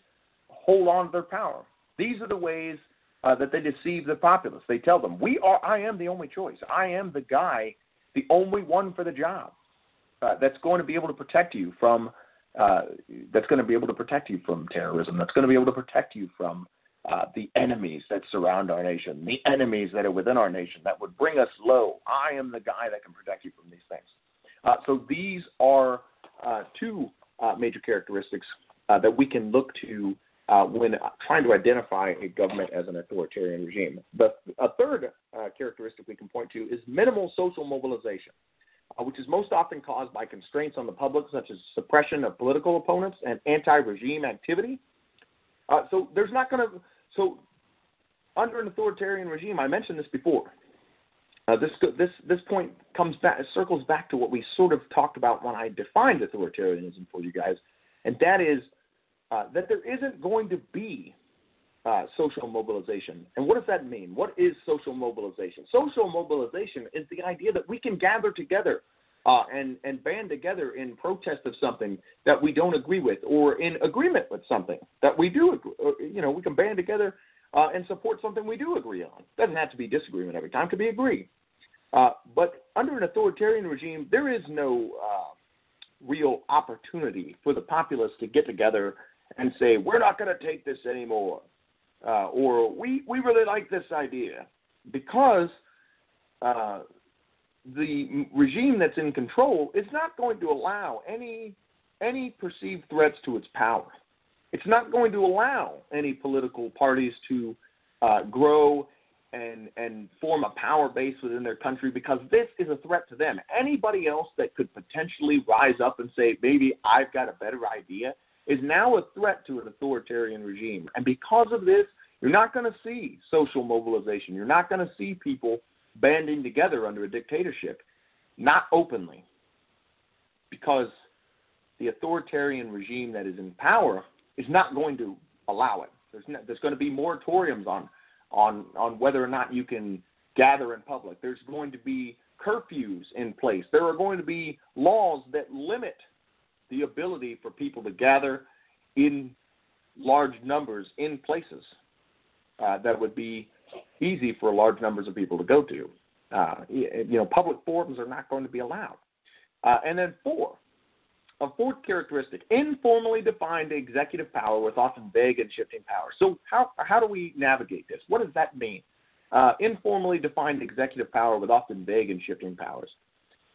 hold on to their power. These are the ways uh, that they deceive the populace. They tell them, "We are. I am the only choice. I am the guy, the only one for the job. Uh, that's going to be able to protect you from. Uh, that's going to be able to protect you from terrorism. That's going to be able to protect you from uh, the enemies that surround our nation, the enemies that are within our nation that would bring us low. I am the guy that can protect you from these things. Uh, so these are uh, two uh, major characteristics uh, that we can look to uh, when trying to identify a government as an authoritarian regime. The, a third characteristic we can point to is minimal social mobilization. which is most often caused by constraints on the public, such as suppression of political opponents and anti-regime activity. so there's not going to so, under an authoritarian regime, I mentioned this before. Uh, this this this point comes back circles back to what we sort of talked about when I defined authoritarianism for you guys, and that is uh, that there isn't going to be uh, social mobilization. And what does that mean? What is social mobilization? Social mobilization is the idea that we can gather together uh, and and band together in protest of something that we don't agree with, or in agreement with something that we do agree. You know, we can band together uh, and support something we do agree on. Doesn't have to be disagreement every time; it could be agree. Uh, but under an authoritarian regime, there is no uh, real opportunity for the populace to get together and say, "We're not going to take this anymore," uh, or "We we really like this idea," because uh, the regime that's in control is not going to allow any any perceived threats to its power. It's not going to allow any political parties to uh, grow and and form a power base within their country because this is a threat to them. Anybody else that could potentially rise up and say maybe I've got a better idea is now a threat to an authoritarian regime. And because of this, you're not going to see social mobilization. You're not going to see people banding together under a dictatorship, not openly, because the authoritarian regime that is in power is not going to allow it. There's, no, there's going to be moratoriums on, on, on whether or not you can gather in public. There's going to be curfews in place. There are going to be laws that limit the ability for people to gather in large numbers in places uh, that would be easy for large numbers of people to go to. Uh, you know, public forums are not going to be allowed. Uh, and then four, a fourth characteristic, informally defined executive power with often vague and shifting power. So how, how do we navigate this? What does that mean? Uh, informally defined executive power with often vague and shifting powers.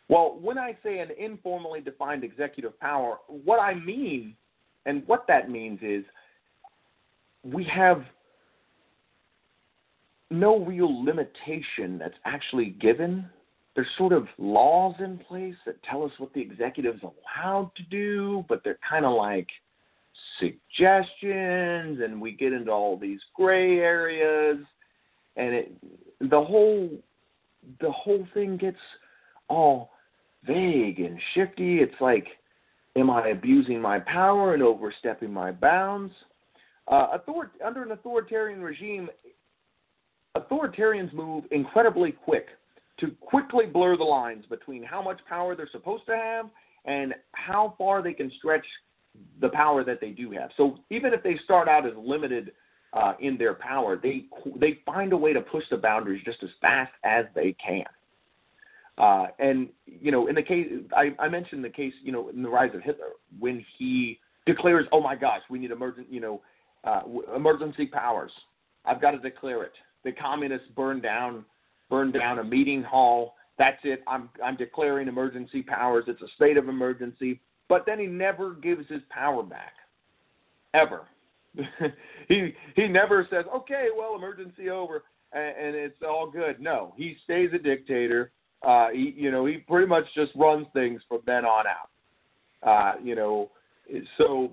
Well, when I say an informally defined executive power, what I mean and what that means is we have no real limitation that's actually given. There's sort of laws in place that tell us what the executive's allowed to do, but they're kind of like suggestions, and we get into all these gray areas, and it the whole the whole thing gets all vague and shifty. It's like, am I abusing my power and overstepping my bounds? Uh, author- under an authoritarian regime, authoritarians move incredibly quick to quickly blur the lines between how much power they're supposed to have and how far they can stretch the power that they do have. So even if they start out as limited uh, in their power, they they find a way to push the boundaries just as fast as they can. Uh, and you know, in the case I, I mentioned the case, you know, in the rise of Hitler, when he declares, "Oh my gosh, we need emergent, you know, uh, emergency powers. I've got to declare it." the communists burned down burned down a meeting hall. That's it. I'm I'm declaring emergency powers. It's a state of emergency. But then he never gives his power back. Ever. he he never says, "Okay, well, emergency over and, and it's all good." No, he stays a dictator. Uh, he you know he pretty much just runs things from then on out. Uh, you know, so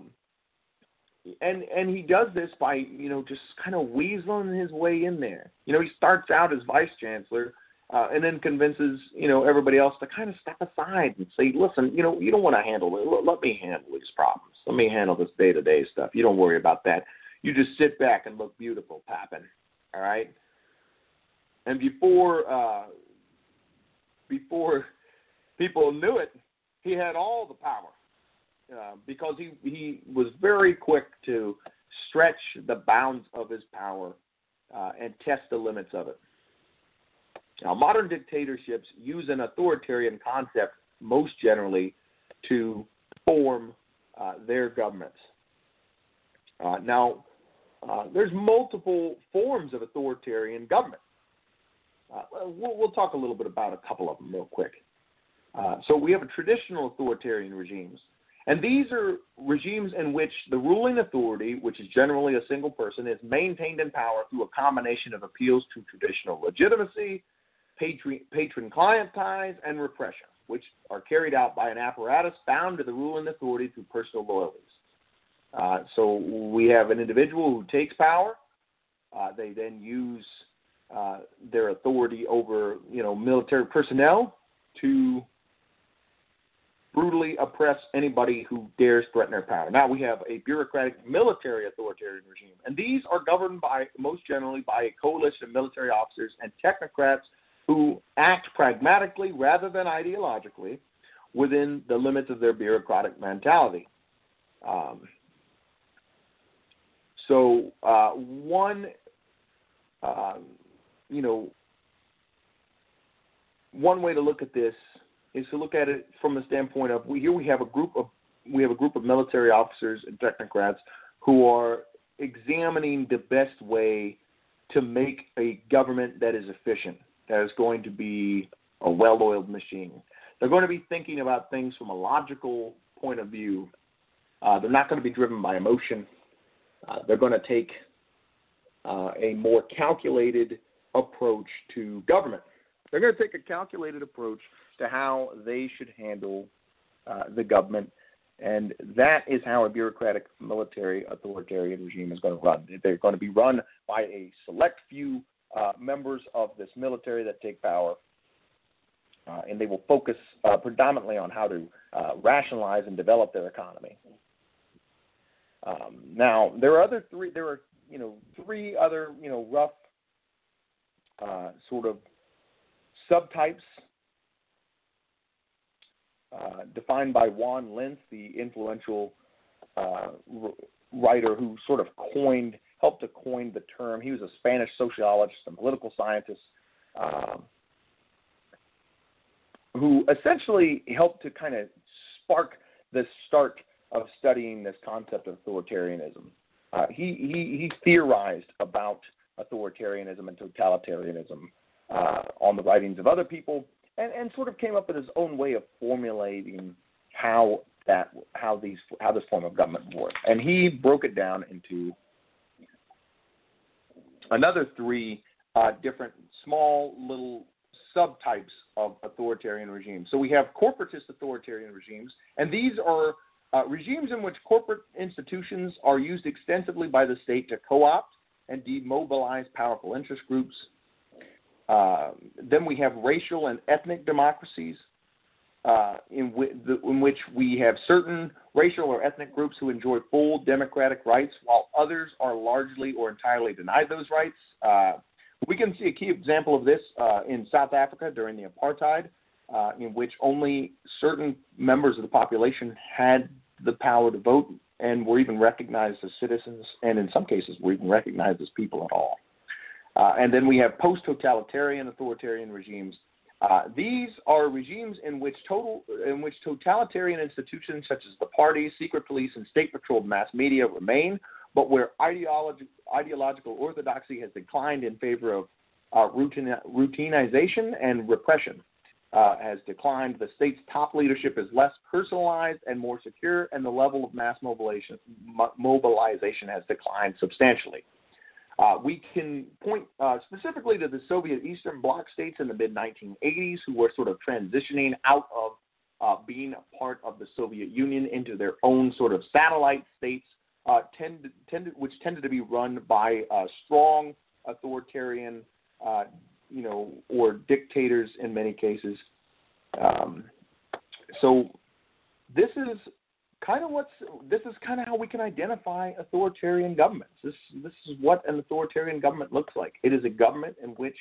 and and he does this by you know just kind of weaseling his way in there. You know, he starts out as vice chancellor, uh, and then convinces you know everybody else to kind of step aside and say, listen, you know, you don't want to handle it. Let me handle these problems. Let me handle this day to day stuff. You don't worry about that. You just sit back and look beautiful, Papen. All right. And before uh, before people knew it, he had all the power uh, because he he was very quick to stretch the bounds of his power uh, and test the limits of it. Now, modern dictatorships use an authoritarian concept most generally to form uh, their governments. Uh, now, uh, there's multiple forms of authoritarian government. Uh, we'll, we'll, talk a little bit about a couple of them real quick. Uh, so we have a traditional authoritarian regimes, and these are regimes in which the ruling authority, which is generally a single person, is maintained in power through a combination of appeals to traditional legitimacy, patron client ties, and repression, which are carried out by an apparatus bound to the ruling authority through personal loyalties. Uh, so we have an individual who takes power. Uh, they then use uh, their authority over, you know, military personnel to brutally oppress anybody who dares threaten their power. Now we have a bureaucratic military authoritarian regime, and these are governed by most generally by a coalition of military officers and technocrats who act pragmatically rather than ideologically within the limits of their bureaucratic mentality. Um, so uh, one, um, you know, one way to look at this is to look at it from the standpoint of we, here we have a group of we have a group of military officers and technocrats who are examining the best way to make a government that is efficient, that is going to be a well-oiled machine. They're going to be thinking about things from a logical point of view. Uh, they're not going to be driven by emotion. Uh, they're going to take uh, a more calculated approach to government. They're going to take a calculated approach to how they should handle uh, the government, and that is how a bureaucratic military authoritarian regime is going to run. They're going to be run by a select few uh, members of this military that take power, uh, and they will focus uh, predominantly on how to uh, rationalize and develop their economy. Um, now, there are other three. There are you know three other you know rough uh, sort of subtypes uh, defined by Juan Linz, the influential uh, writer who sort of coined, helped to coin the term. He was a Spanish sociologist and political scientist um, who essentially helped to kind of spark the start of studying this concept of authoritarianism. Uh, he, he, he theorized about authoritarianism and totalitarianism uh, on the writings of other people, and, and sort of came up with his own way of formulating how that how these how this form of government works. And he broke it down into another three uh, different small little subtypes of authoritarian regimes. So we have corporatist authoritarian regimes, and these are uh, regimes in which corporate institutions are used extensively by the state to co opt and demobilize powerful interest groups. Uh, then we have racial and ethnic democracies, uh, in, w- the, in, which we have certain racial or ethnic groups who enjoy full democratic rights, while others are largely or entirely denied those rights. Uh, we can see a key example of this uh, in South Africa during the apartheid, uh, in which only certain members of the population had the power to vote and were even recognized as citizens, and in some cases were even recognized as people at all. Uh, and then we have post-totalitarian authoritarian regimes. Uh, these are regimes in which total, in which totalitarian institutions such as the party, secret police, and state-controlled mass media remain, but where ideology, ideological orthodoxy has declined in favor of uh, routine, routinization and repression uh, has declined. The state's top leadership is less personalized and more secure, and the level of mass mobilization, mobilization has declined substantially. Uh, we can point uh, specifically to the Soviet Eastern Bloc states in the mid 1980s who were sort of transitioning out of uh, being a part of the Soviet Union into their own sort of satellite states, uh, tend, tend, which tended to be run by uh, strong authoritarian uh, you know, or dictators in many cases. Um, so this is kind of what's this is kind of how we can identify authoritarian governments. This this is what an authoritarian government looks like. It is a government in which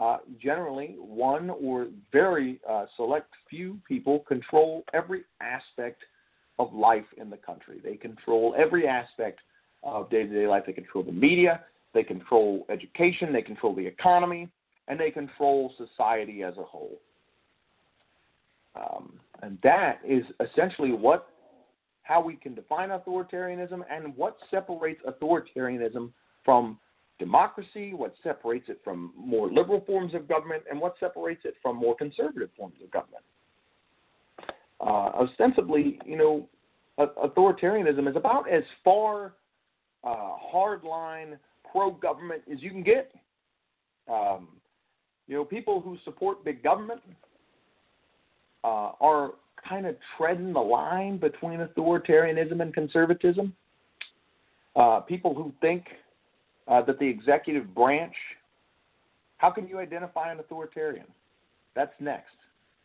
uh, generally one or very uh, select few people control every aspect of life in the country. They control every aspect of day to day life. They control the media, they control education, they control the economy, and they control society as a whole. Um, and that is essentially what how we can define authoritarianism and what separates authoritarianism from democracy, what separates it from more liberal forms of government, and what separates it from more conservative forms of government. Uh, ostensibly, you know, authoritarianism is about as far uh, hardline pro-government as you can get. Um, you know, people who support big government uh, are kind of treading the line between authoritarianism and conservatism. Uh, people who think uh, that the executive branch, how can you identify an authoritarian? That's next.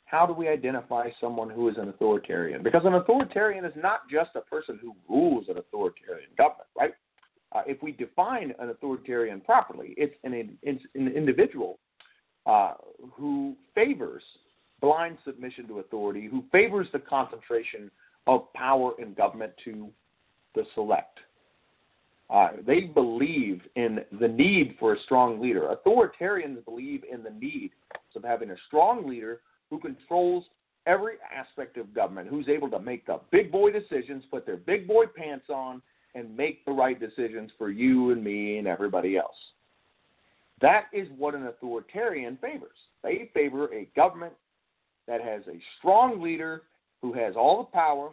How do we identify someone who is an authoritarian? Because an authoritarian is not just a person who rules an authoritarian government, right? Uh, if we define an authoritarian properly, it's an, it's an individual uh, who favors blind submission to authority, who favors the concentration of power in government to the select. Uh, they believe in the need for a strong leader. Authoritarians believe in the need of having a strong leader who controls every aspect of government, who's able to make the big boy decisions, put their big boy pants on, and make the right decisions for you and me and everybody else. That is what an authoritarian favors. They favor a government that has a strong leader who has all the power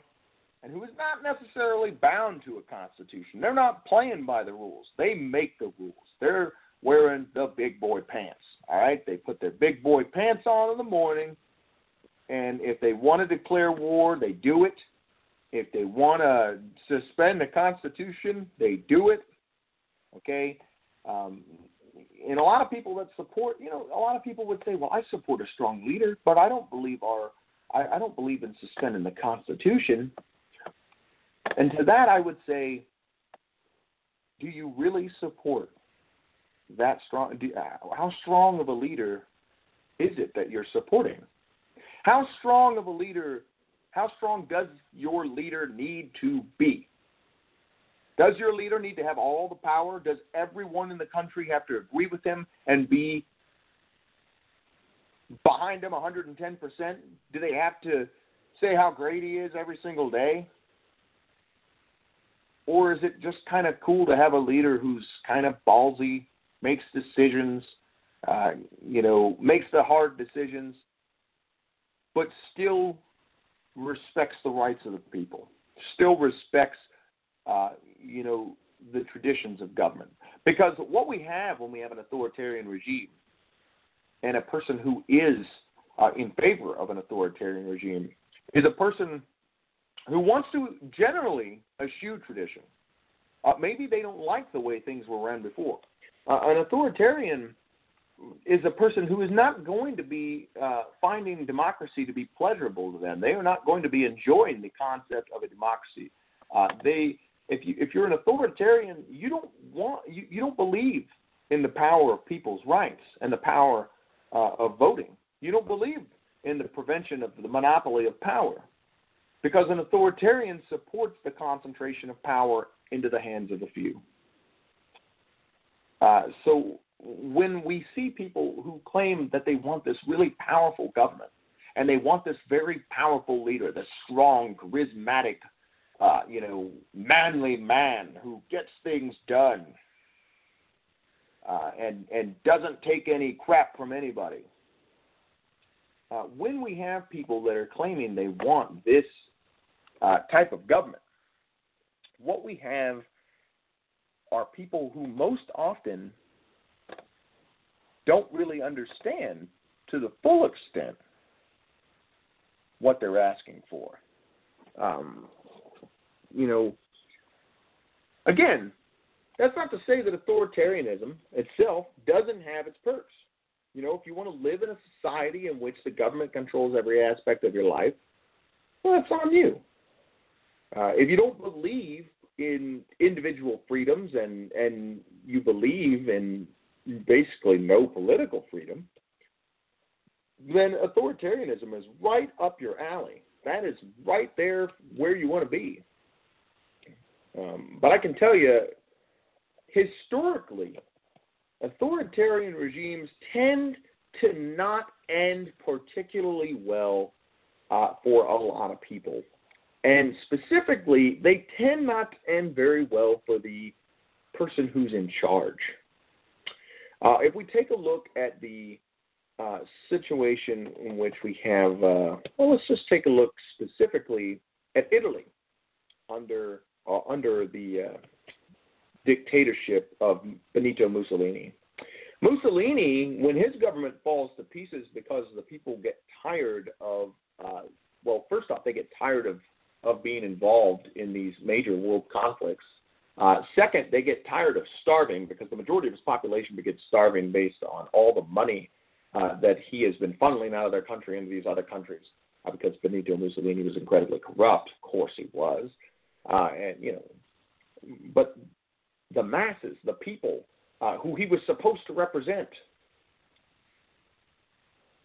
and who is not necessarily bound to a constitution. They're not playing by the rules. They make the rules. They're wearing the big boy pants. All right? They put their big boy pants on in the morning and if they want to declare war, they do it. If they want to suspend the Constitution, they do it. Okay? Um, and a lot of people that support, you know, a lot of people would say, "Well, I support a strong leader, but I don't believe our, I, I don't believe in suspending the Constitution." And to that, I would say, do you really support that strong? Do, uh, how strong of a leader is it that you're supporting? How strong of a leader? How strong does your leader need to be? Does your leader need to have all the power? Does everyone in the country have to agree with him and be behind him 110%? Do they have to say how great he is every single day? Or is it just kind of cool to have a leader who's kind of ballsy, makes decisions, uh, you know, makes the hard decisions, but still respects the rights of the people, still respects uh, you know, the traditions of government. Because what we have when we have an authoritarian regime and a person who is uh, in favor of an authoritarian regime is a person who wants to generally eschew tradition. Uh, maybe they don't like the way things were run before. Uh, an authoritarian is a person who is not going to be uh, finding democracy to be pleasurable to them. They are not going to be enjoying the concept of a democracy. Uh, they if you if you're an authoritarian, you don't want you, you don't believe in the power of people's rights and the power uh, of voting. You don't believe in the prevention of the monopoly of power, because an authoritarian supports the concentration of power into the hands of the few. Uh, so when we see people who claim that they want this really powerful government and they want this very powerful leader, this strong, charismatic uh, you know, manly man who gets things done uh, and and doesn't take any crap from anybody. Uh, when we have people that are claiming they want this uh, type of government, what we have are people who most often don't really understand to the full extent what they're asking for. Um, you know, again, that's not to say that authoritarianism itself doesn't have its perks. You know, if you want to live in a society in which the government controls every aspect of your life, well, that's on you. Uh, if you don't believe in individual freedoms and and you believe in basically no political freedom, then authoritarianism is right up your alley. that is right there where you want to be. Um, but I can tell you, historically, authoritarian regimes tend to not end particularly well uh, for a lot of people. And specifically, they tend not to end very well for the person who's in charge. Uh, if we take a look at the uh, situation in which we have, uh, well, let's just take a look specifically at Italy under uh, under the uh, dictatorship of Benito Mussolini. Mussolini, when his government falls to pieces because the people get tired of, uh, well, first off, they get tired of of being involved in these major world conflicts. Uh, second, they get tired of starving because the majority of his population begins starving based on all the money uh, that he has been funneling out of their country into these other countries uh, because Benito Mussolini was incredibly corrupt. Of course, he was, uh, and you know, but the masses, the people uh, who he was supposed to represent,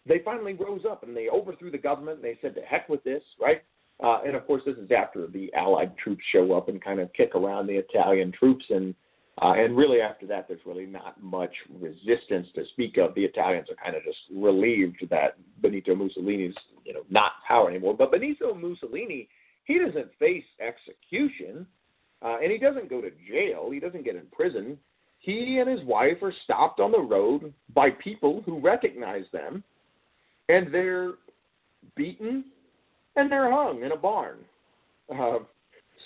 they finally rose up and they overthrew the government. And they said, "To heck with this!" Right? Uh, and of course, this is after the Allied troops show up and kind of kick around the Italian troops and uh, and really, after that, there's really not much resistance to speak of. The Italians are kind of just relieved that Benito Mussolini's, you know, not power anymore. But Benito Mussolini, he doesn't face execution, uh, and he doesn't go to jail. He doesn't get in prison. He and his wife are stopped on the road by people who recognize them, and they're beaten and they're hung in a barn. Uh,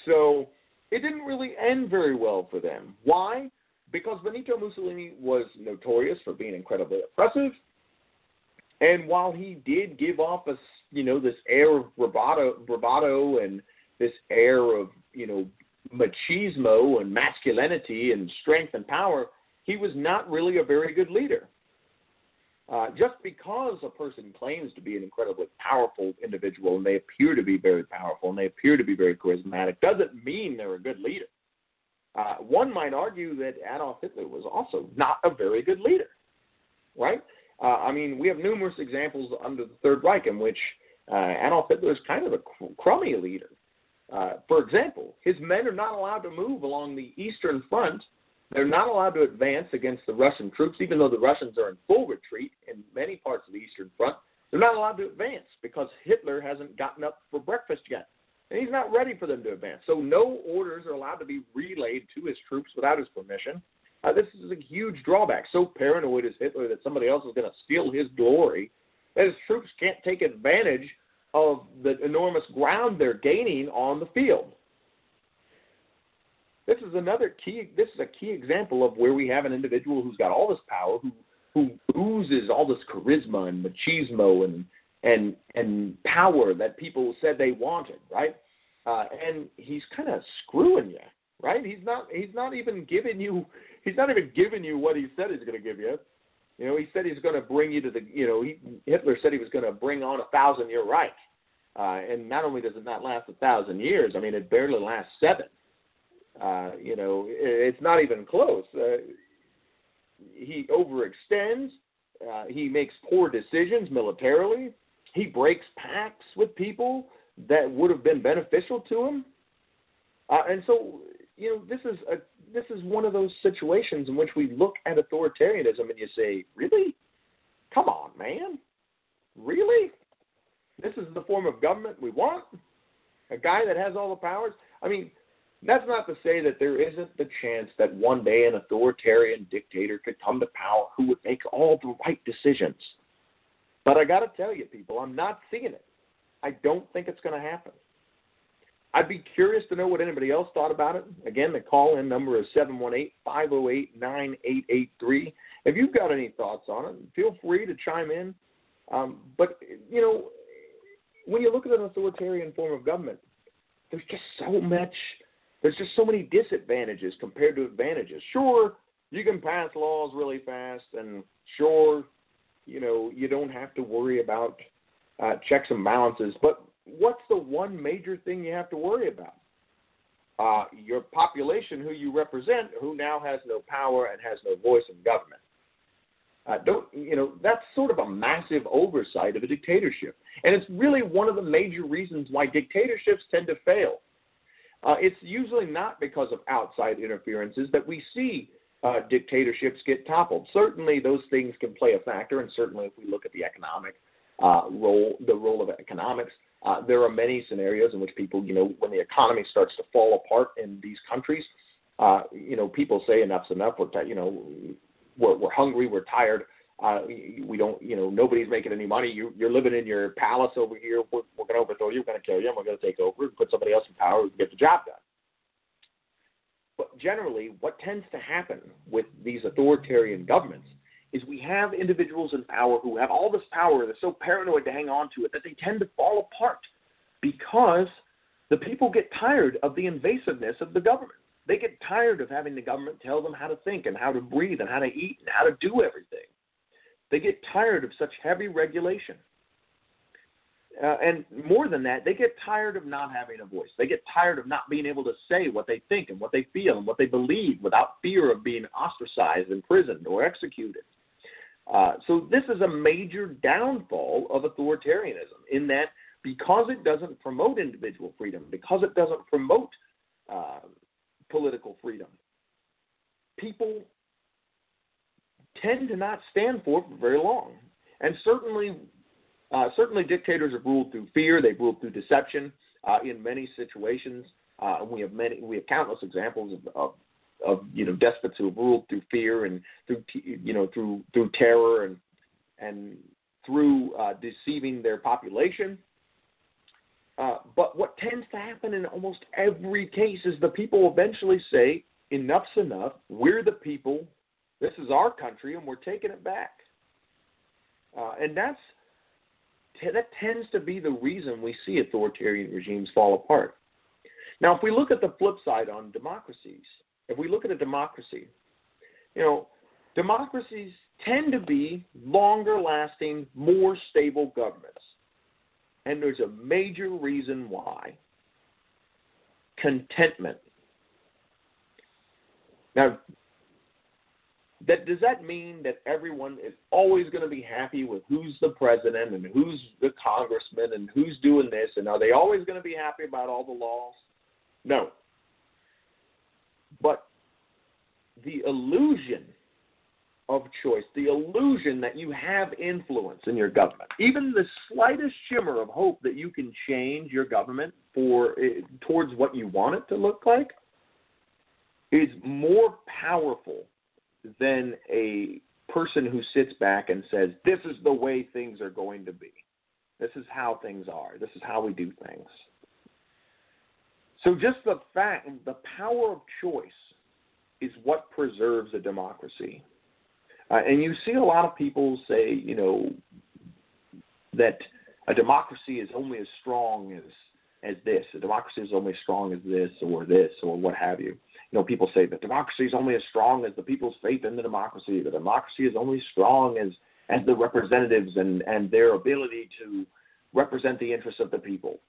so it didn't really end very well for them. Why? Because Benito Mussolini was notorious for being incredibly oppressive, and while he did give off a you know this air of bravado, bravado and this air of you know machismo and masculinity and strength and power, he was not really a very good leader. Uh, just because a person claims to be an incredibly powerful individual and they appear to be very powerful and they appear to be very charismatic doesn't mean they're a good leader. Uh, one might argue that Adolf Hitler was also not a very good leader, right? Uh, I mean, we have numerous examples under the Third Reich in which uh, Adolf Hitler is kind of a cr- crummy leader. Uh, for example, his men are not allowed to move along the Eastern Front they're not allowed to advance against the Russian troops, even though the Russians are in full retreat in many parts of the Eastern Front. They're not allowed to advance because Hitler hasn't gotten up for breakfast yet. And he's not ready for them to advance. So no orders are allowed to be relayed to his troops without his permission. Uh, this is a huge drawback. So paranoid is Hitler that somebody else is going to steal his glory that his troops can't take advantage of the enormous ground they're gaining on the field. This is another key. This is a key example of where we have an individual who's got all this power, who who oozes all this charisma and machismo and and and power that people said they wanted, right? Uh, and he's kind of screwing you, right? He's not he's not even giving you he's not even giving you what he said he's going to give you. You know, he said he's going to bring you to the you know he, Hitler said he was going to bring on a thousand year Reich, uh, and not only does it not last a thousand years, I mean it barely lasts seven. Uh, you know, it's not even close. Uh, he overextends. Uh, he makes poor decisions militarily. He breaks pacts with people that would have been beneficial to him. Uh, and so, you know, this is a this is one of those situations in which we look at authoritarianism and you say, really? Come on, man. Really? This is the form of government we want? A guy that has all the powers? I mean, that's not to say that there isn't the chance that one day an authoritarian dictator could come to power who would make all the right decisions. But I got to tell you, people, I'm not seeing it. I don't think it's going to happen. I'd be curious to know what anybody else thought about it. Again, the call in number is 718 508 9883. If you've got any thoughts on it, feel free to chime in. Um, but, you know, when you look at an authoritarian form of government, there's just so much there's just so many disadvantages compared to advantages. Sure, you can pass laws really fast, and sure, you know, you don't have to worry about uh, checks and balances. But what's the one major thing you have to worry about? Uh, your population, who you represent, who now has no power and has no voice in government. Uh, don't you know that's sort of a massive oversight of a dictatorship. And it's really one of the major reasons why dictatorships tend to fail. Uh, it's usually not because of outside interferences that we see uh, dictatorships get toppled. Certainly, those things can play a factor, and certainly, if we look at the economic uh, role, the role of economics, uh, there are many scenarios in which people, you know, when the economy starts to fall apart in these countries, uh, you know, people say enough's enough. We're, t- you know, we're, we're hungry, we're tired. Uh, we don't, you know, nobody's making any money. You, you're living in your palace over here. We're, we're going to overthrow you. We're going to kill you. And we're going to take over and put somebody else in power and get the job done. But generally, what tends to happen with these authoritarian governments is we have individuals in power who have all this power. They're so paranoid to hang on to it that they tend to fall apart because the people get tired of the invasiveness of the government. They get tired of having the government tell them how to think and how to breathe and how to eat and how to do everything. They get tired of such heavy regulation. Uh, and more than that, they get tired of not having a voice. They get tired of not being able to say what they think and what they feel and what they believe without fear of being ostracized, imprisoned, or executed. Uh, so, this is a major downfall of authoritarianism in that because it doesn't promote individual freedom, because it doesn't promote uh, political freedom, people tend to not stand for it for very long. And certainly, uh, certainly dictators have ruled through fear. They've ruled through deception uh, in many situations. Uh, we have many, we have countless examples of, of, of you know despots who have ruled through fear and through you know through through terror and and through uh, deceiving their population. Uh, but what tends to happen in almost every case is the people eventually say, "Enough's enough. We're the people. This is our country, and we're taking it back." Uh, and that's that tends to be the reason we see authoritarian regimes fall apart. Now, if we look at the flip side on democracies, if we look at a democracy, you know, democracies tend to be longer lasting, more stable governments. And there's a major reason why contentment. Now, that does that mean that everyone is always going to be happy with who's the president and who's the congressman and who's doing this and are they always going to be happy about all the laws? No. But the illusion of choice, the illusion that you have influence in your government, even the slightest shimmer of hope that you can change your government for eh, towards what you want it to look like, is more powerful than a person who sits back and says, "This is the way things are going to be. This is how things are. This is how we do things." So just the fact, the power of choice is what preserves a democracy. Uh, and you see a lot of people say, you know, that a democracy is only as strong as as this. A democracy is only as strong as this or this or what have you. You know, people say that democracy is only as strong as the people's faith in the democracy. The democracy is only strong as as the representatives and and their ability to represent the interests of the people.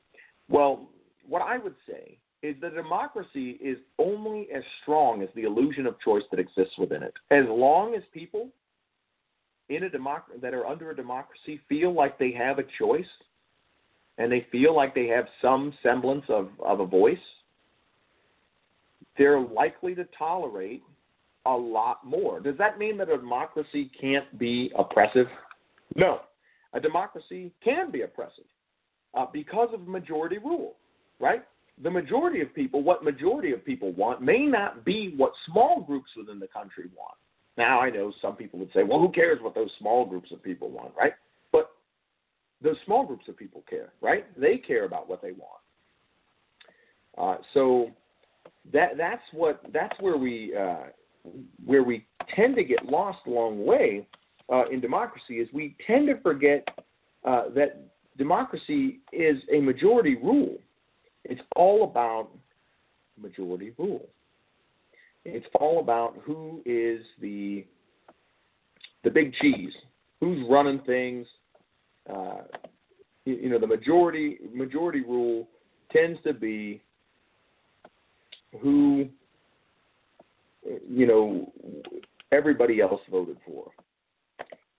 Well, what I would say is that democracy is only as strong as the illusion of choice that exists within it. As long as people in a democ- that are under a democracy feel like they have a choice and they feel like they have some semblance of, of a voice, they're likely to tolerate a lot more. Does that mean that a democracy can't be oppressive? No. A democracy can be oppressive uh, because of majority rule, right? the majority of people, what majority of people want, may not be what small groups within the country want. Now, I know some people would say, well, who cares what those small groups of people want, right? But those small groups of people care, right? They care about what they want. Uh, so that that's what that's where we uh, where we tend to get lost along the way uh, in democracy is we tend to forget uh, that democracy is a majority rule it's all about majority rule. It's all about who is the the big cheese, who's running things. Uh, you, know, the majority majority rule tends to be who you know everybody else voted for.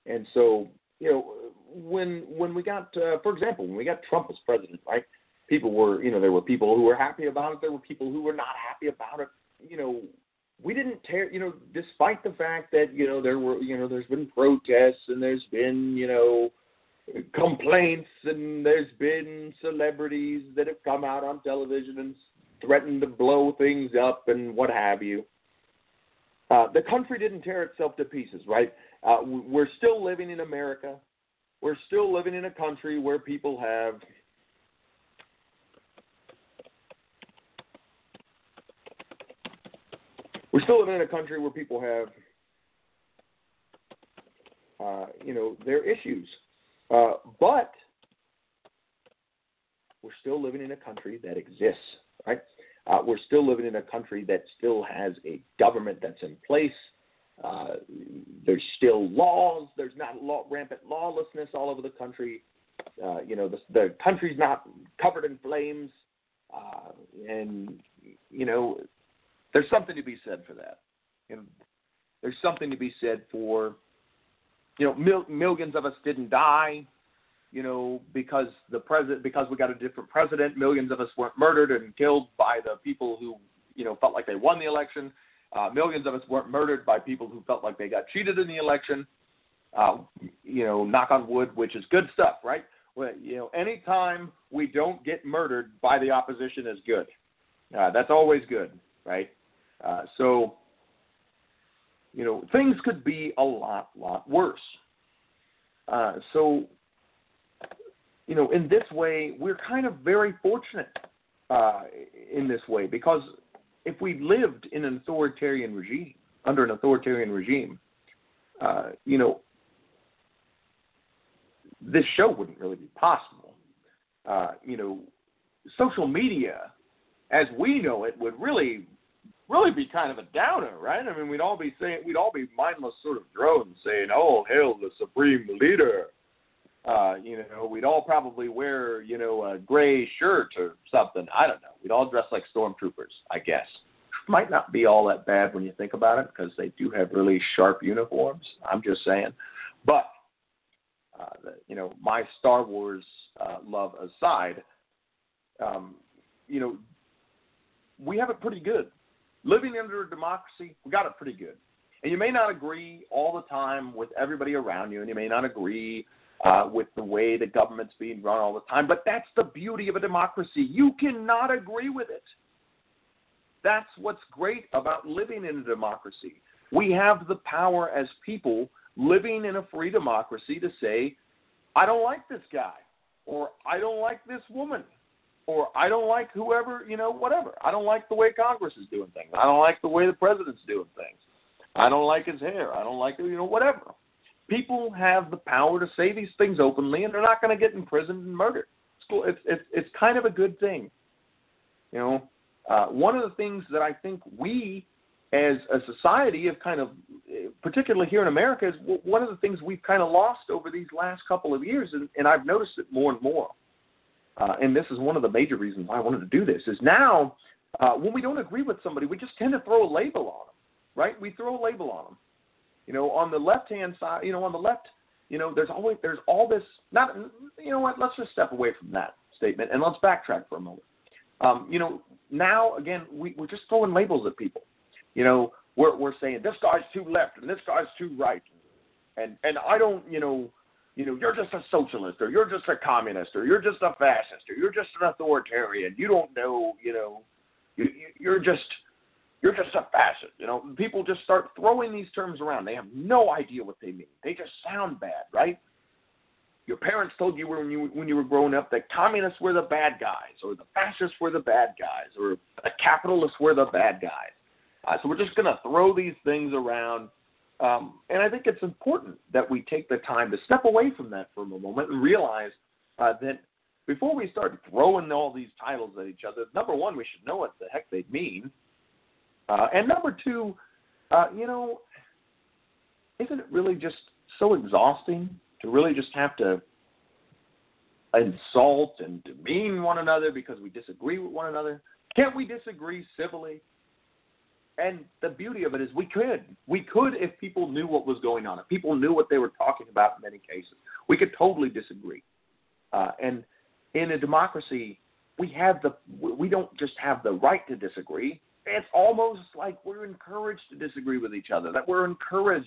And so, you know, when when we got, uh, for example, when we got Trump as president, right? People were, you know, there were people who were happy about it. There were people who were not happy about it. You know, we didn't tear, you know, despite the fact that you know there were, you know, there's been protests and there's been, you know, complaints and there's been celebrities that have come out on television and threatened to blow things up and what have you. Uh, the country didn't tear itself to pieces, right? Uh, we're still living in America. We're still living in a country where people have we're still in a country where people have uh, you know their issues, uh, but we're still living in a country that exists, right? Uh, we're still living in a country that still has a government that's in place. Uh, there's still laws. There's not law, rampant lawlessness all over the country. Uh, you know, the, the country's not covered in flames. Uh, and, you know, there's something to be said for that. You know, there's something to be said for, you know, mil- millions of us didn't die you know, because the president, because we got a different president, millions of us weren't murdered and killed by the people who, you know, felt like they won the election. Uh, millions of us weren't murdered by people who felt like they got cheated in the election. Uh, you know, knock on wood, which is good stuff, right? Well, you know, anytime we don't get murdered by the opposition is good. Uh, that's always good, right? Uh, so, you know, things could be a lot, lot worse. Uh, so you know, in this way, we're kind of very fortunate uh, in this way because if we lived in an authoritarian regime, under an authoritarian regime, uh, you know, this show wouldn't really be possible. Uh, you know, social media, as we know it, would really, really be kind of a downer, right? I mean, we'd all be saying, we'd all be mindless sort of drones saying, "Oh, hail the supreme leader." Uh, you know, we'd all probably wear, you know, a gray shirt or something. I don't know. We'd all dress like stormtroopers, I guess. Might not be all that bad when you think about it because they do have really sharp uniforms. I'm just saying. But, uh, you know, my Star Wars uh, love aside, um, you know, we have it pretty good. Living under a democracy, we got it pretty good. And you may not agree all the time with everybody around you, and you may not agree uh, with the way the government's being run all the time. But that's the beauty of a democracy. You cannot agree with it. That's what's great about living in a democracy. We have the power as people living in a free democracy to say, I don't like this guy, or I don't like this woman, or I don't like whoever, you know, whatever. I don't like the way Congress is doing things. I don't like the way the president's doing things. I don't like his hair. I don't like, you know, whatever people have the power to say these things openly, and they're not going to get imprisoned and murdered. It's, cool. it's it's it's kind of a good thing. You know, uh, one of the things that I think we as a society have kind of, particularly here in America, is one of the things we've kind of lost over these last couple of years, and, and I've noticed it more and more. Uh, and this is one of the major reasons why I wanted to do this. Is now uh, when we don't agree with somebody, we just tend to throw a label on them, right? We throw a label on them. You know, on the left hand side, you know, on the left, you know, there's always there's all this. Not, you know what? Let's just step away from that statement and let's backtrack for a moment. Um, you know, now again, we, we're just throwing labels at people. You know, we're we're saying this guy's too left and this guy's too right, and and I don't, you know, you know, you're just a socialist or you're just a communist or you're just a fascist or you're just an authoritarian. You don't know, you know, you, you're just you're just a fascist. You know, people just start throwing these terms around. They have no idea what they mean. They just sound bad, right? Your parents told you when you when you were growing up that communists were the bad guys, or the fascists were the bad guys, or the capitalists were the bad guys. Uh, so we're just going to throw these things around, um, and I think it's important that we take the time to step away from that for a moment and realize uh, that before we start throwing all these titles at each other, number one, we should know what the heck they mean. Uh, and number two, uh, you know, isn't it really just so exhausting to really just have to insult and demean one another because we disagree with one another? Can't we disagree civilly? And the beauty of it is we could. We could if people knew what was going on. If people knew what they were talking about in many cases. We could totally disagree. Uh, and in a democracy, we have the we don't just have the right to disagree. It's almost like we're encouraged to disagree with each other. That we're encouraged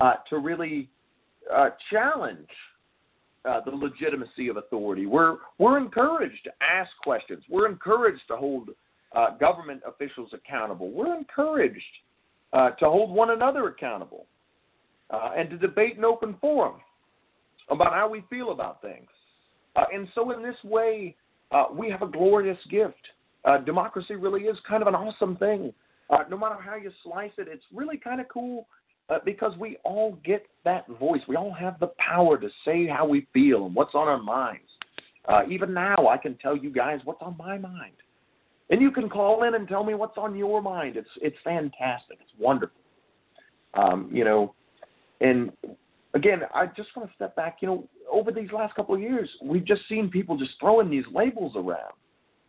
uh, to really uh, challenge uh, the legitimacy of authority. We're we're encouraged to ask questions. We're encouraged to hold uh, government officials accountable. We're encouraged uh, to hold one another accountable uh, and to debate in open forum about how we feel about things. Uh, and so, in this way, uh, we have a glorious gift. Uh, democracy really is kind of an awesome thing. no matter how you slice it, it's really kind of cool because we all get that voice. We all have the power to say how we feel and what's on our minds. even now, I can tell you guys what's on my mind. And you can call in and tell me what's on your mind. It's it's fantastic. It's wonderful. Um, you know, and again, I just want to step back. You know, over these last couple of years, we've just seen people just throwing these labels around,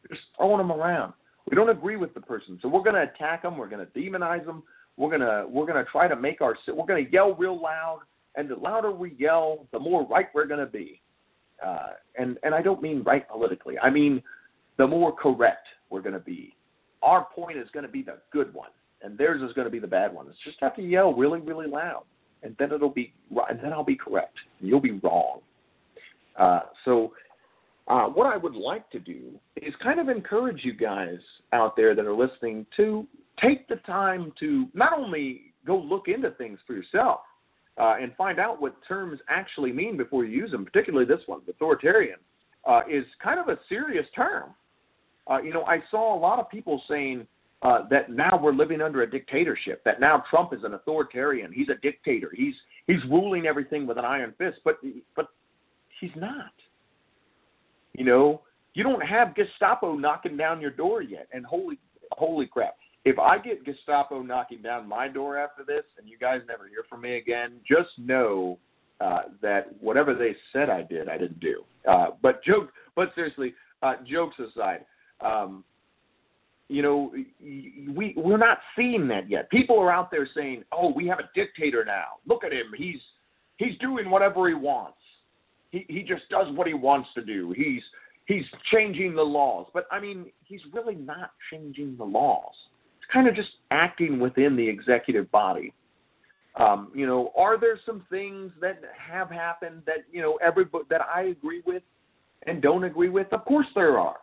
just throwing them around. We don't agree with the person, so we're going to attack them. We're going to demonize them. We're gonna we're gonna try to make our we're gonna yell real loud, and the louder we yell, the more right we're gonna be. Uh, and and I don't mean right politically. I mean the more correct we're going to be. Our point is going to be the good one, and theirs is going to be the bad one. It's just have to yell really, really loud, and then it'll be, and then I'll be correct, you'll be wrong. Uh, so, uh, what I would like to do is kind of encourage you guys out there that are listening to take the time to not only go look into things for yourself uh, and find out what terms actually mean before you use them, particularly this one, authoritarian, uh, is kind of a serious term. Uh, you know, I saw a lot of people saying uh, that now we're living under a dictatorship. That now Trump is an authoritarian. He's a dictator. He's he's ruling everything with an iron fist. But but he's not. You know, you don't have Gestapo knocking down your door yet. And holy holy crap! If I get Gestapo knocking down my door after this, and you guys never hear from me again, just know uh, that whatever they said I did, I didn't do. Uh, but joke, but seriously, uh, jokes aside, um, you know, we we're not seeing that yet. People are out there saying, "Oh, we have a dictator now. Look at him. He's he's doing whatever he wants. He he just does what he wants to do. He's he's changing the laws." But I mean, he's really not changing the laws. He's kind of just acting within the executive body. Um, you know, are there some things that have happened that you know every that I agree with and don't agree with? Of course there are.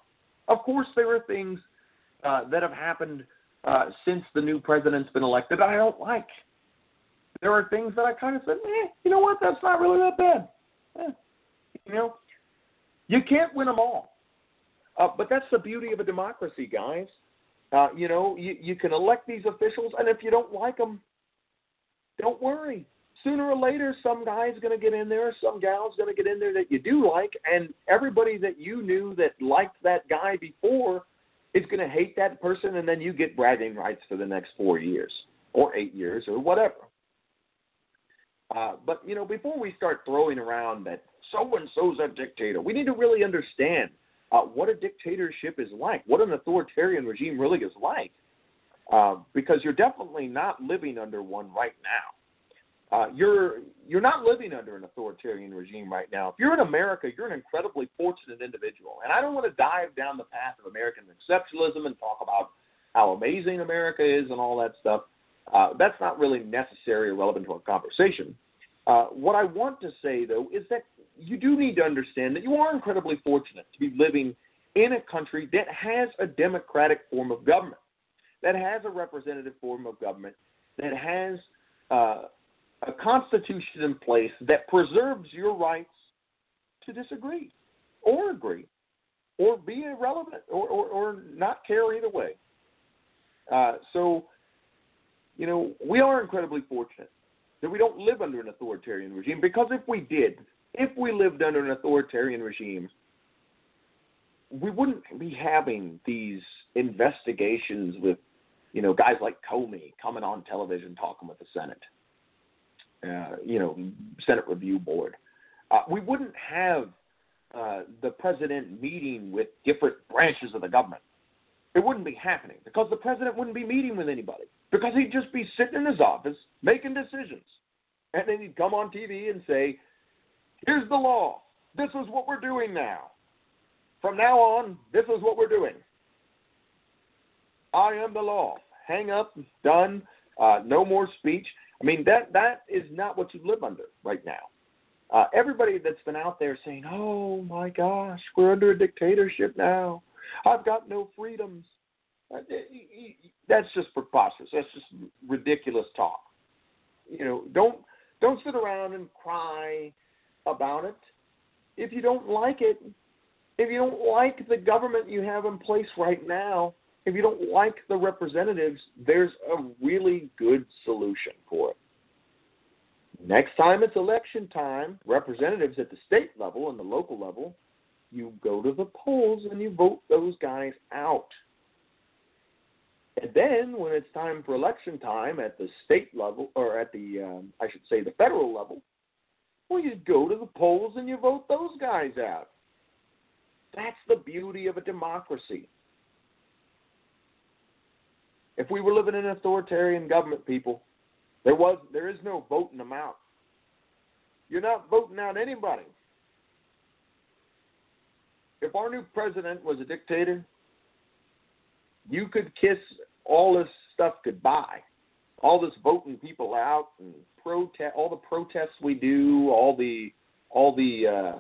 Of course, there are things uh, that have happened uh, since the new president's been elected that I don't like. There are things that I kind of said, eh, you know what, that's not really that bad. Eh, you know, you can't win them all. Uh, but that's the beauty of a democracy, guys. Uh, you know, you, you can elect these officials, and if you don't like them, don't worry sooner or later, some guy's going to get in there, some gal's going to get in there that you do like, and everybody that you knew that liked that guy before is going to hate that person, and then you get bragging rights for the next four years or eight years or whatever. Uh, but you know, before we start throwing around that so and so's a dictator, we need to really understand uh, what a dictatorship is like, what an authoritarian regime really is like, uh, because you're definitely not living under one right now. Uh, you're you're not living under an authoritarian regime right now. If you're in America, you're an incredibly fortunate individual. And I don't want to dive down the path of American exceptionalism and talk about how amazing America is and all that stuff. Uh, that's not really necessary or relevant to our conversation. Uh, what I want to say, though, is that you do need to understand that you are incredibly fortunate to be living in a country that has a democratic form of government, that has a representative form of government, that has uh, a constitution in place that preserves your rights to disagree or agree or be irrelevant or, or, or not care either way. Uh, so, you know, we are incredibly fortunate that we don't live under an authoritarian regime because if we did, if we lived under an authoritarian regime, we wouldn't be having these investigations with, you know, guys like Comey coming on television talking with the Senate uh, you know, Senate Review Board. Uh, we wouldn't have uh, the president meeting with different branches of the government. it wouldn't be happening because the president wouldn't be meeting with anybody because he'd just be sitting in his office making decisions. And then he'd come on TV and say, Here's the law. This is what we're doing now. From now on, this is what we're doing. I am the law. Hang up, done, uh, no more speech. I mean, that that is not what you live under right now. Uh, everybody that's been out there saying, "Oh my gosh, we're under a dictatorship now. I've got no freedoms," uh, that's just preposterous. That's just ridiculous talk. You know, don't don't sit around and cry about it. If you don't like it, if you don't like the government you have in place right now, if you don't like the representatives, there's a really good solution for it. Next time it's election time, representatives at the state level and the local level, you go to the polls and you vote those guys out. And then when it's time for election time at the state level, or at the, um, I should say, the federal level, well, you go to the polls and you vote those guys out. That's the beauty of a democracy. If we were living in an authoritarian government, people, there was there is no voting them out. You're not voting out anybody. If our new president was a dictator, you could kiss all this stuff goodbye. All this voting people out and protest, all the protests we do, all the all the uh,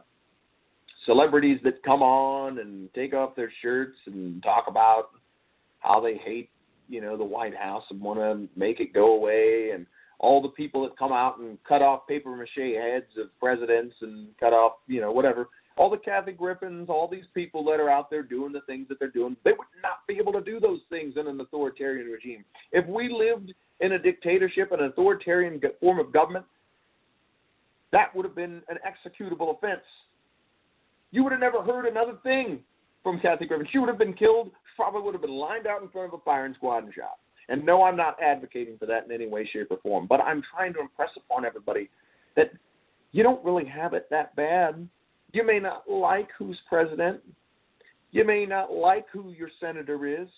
celebrities that come on and take off their shirts and talk about how they hate, you know, the White House and want to make it go away, and all the people that come out and cut off paper mache heads of presidents and cut off, you know, whatever. All the Kathy Griffins, all these people that are out there doing the things that they're doing, they would not be able to do those things in an authoritarian regime. If we lived in a dictatorship, an authoritarian form of government, that would have been an executable offense you would have never heard another thing from Kathy Griffin. She would have been killed, probably would have been lined out in front of a firing squad and shot. And no, I'm not advocating for that in any way, shape, or form. But I'm trying to impress upon everybody that you don't really have it that bad. You may not like who's president. You may not like who your senator is.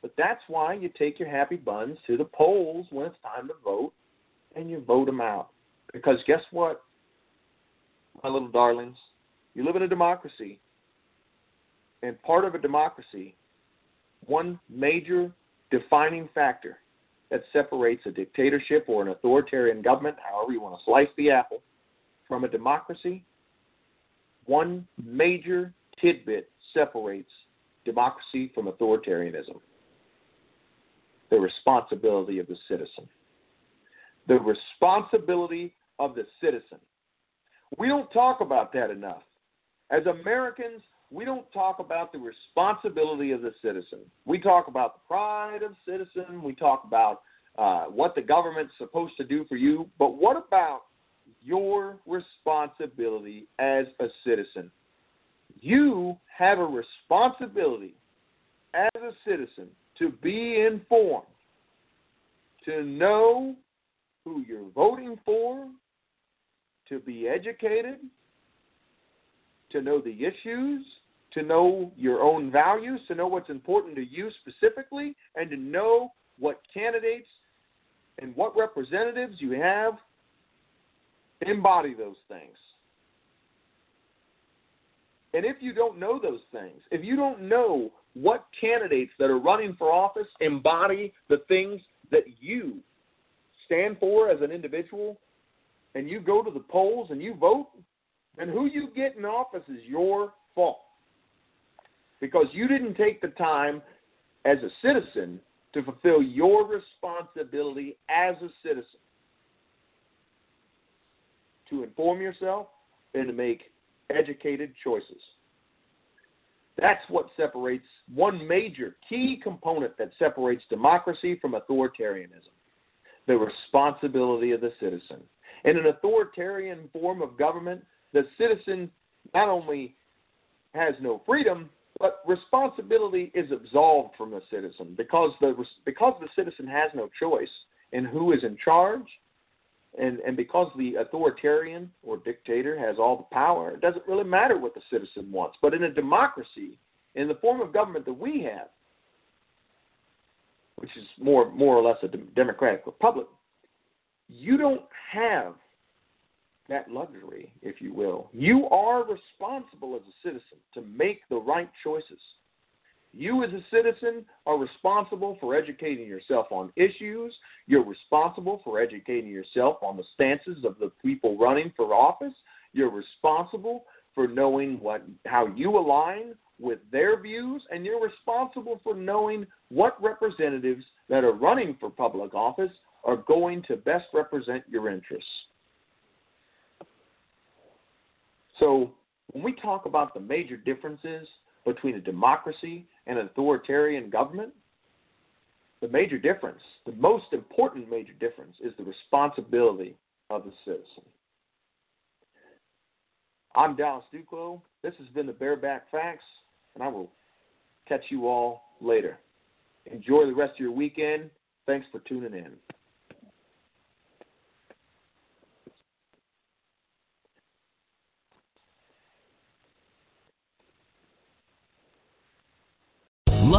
But that's why you take your happy buns to the polls when it's time to vote and you vote them out. Because guess what, my little darlings? You live in a democracy, and part of a democracy, one major defining factor that separates a dictatorship or an authoritarian government, however you want to slice the apple, from a democracy, one major tidbit separates democracy from authoritarianism the responsibility of the citizen. The responsibility of the citizen. We don't talk about that enough. As Americans, we don't talk about the responsibility of the citizen. We talk about the pride of citizen. We talk about uh, what the government's supposed to do for you. But what about your responsibility as a citizen? You have a responsibility as a citizen to be informed, to know who you're voting for, to be educated, to know the issues, to know your own values, to know what's important to you specifically, and to know what candidates and what representatives you have embody those things. And if you don't know those things, if you don't know what candidates that are running for office embody the things that you stand for as an individual, and you go to the polls and you vote, and who you get in office is your fault. Because you didn't take the time as a citizen to fulfill your responsibility as a citizen to inform yourself and to make educated choices. That's what separates one major key component that separates democracy from authoritarianism the responsibility of the citizen. In an authoritarian form of government, the citizen not only has no freedom, but responsibility is absolved from the citizen because the because the citizen has no choice in who is in charge, and and because the authoritarian or dictator has all the power, it doesn't really matter what the citizen wants. But in a democracy, in the form of government that we have, which is more more or less a democratic republic, you don't have that luxury, if you will. You are responsible as a citizen to make the right choices. You, as a citizen, are responsible for educating yourself on issues. You're responsible for educating yourself on the stances of the people running for office. You're responsible for knowing what how you align with their views, and you're responsible for knowing what representatives that are running for public office are going to best represent your interests. So, when we talk about the major differences between a democracy and an authoritarian government, the major difference, the most important major difference, is the responsibility of the citizen. I'm Daileas Duclo. This has been the Bareback Facts, and I will catch you all later. Enjoy the rest of your weekend. Thanks for tuning in.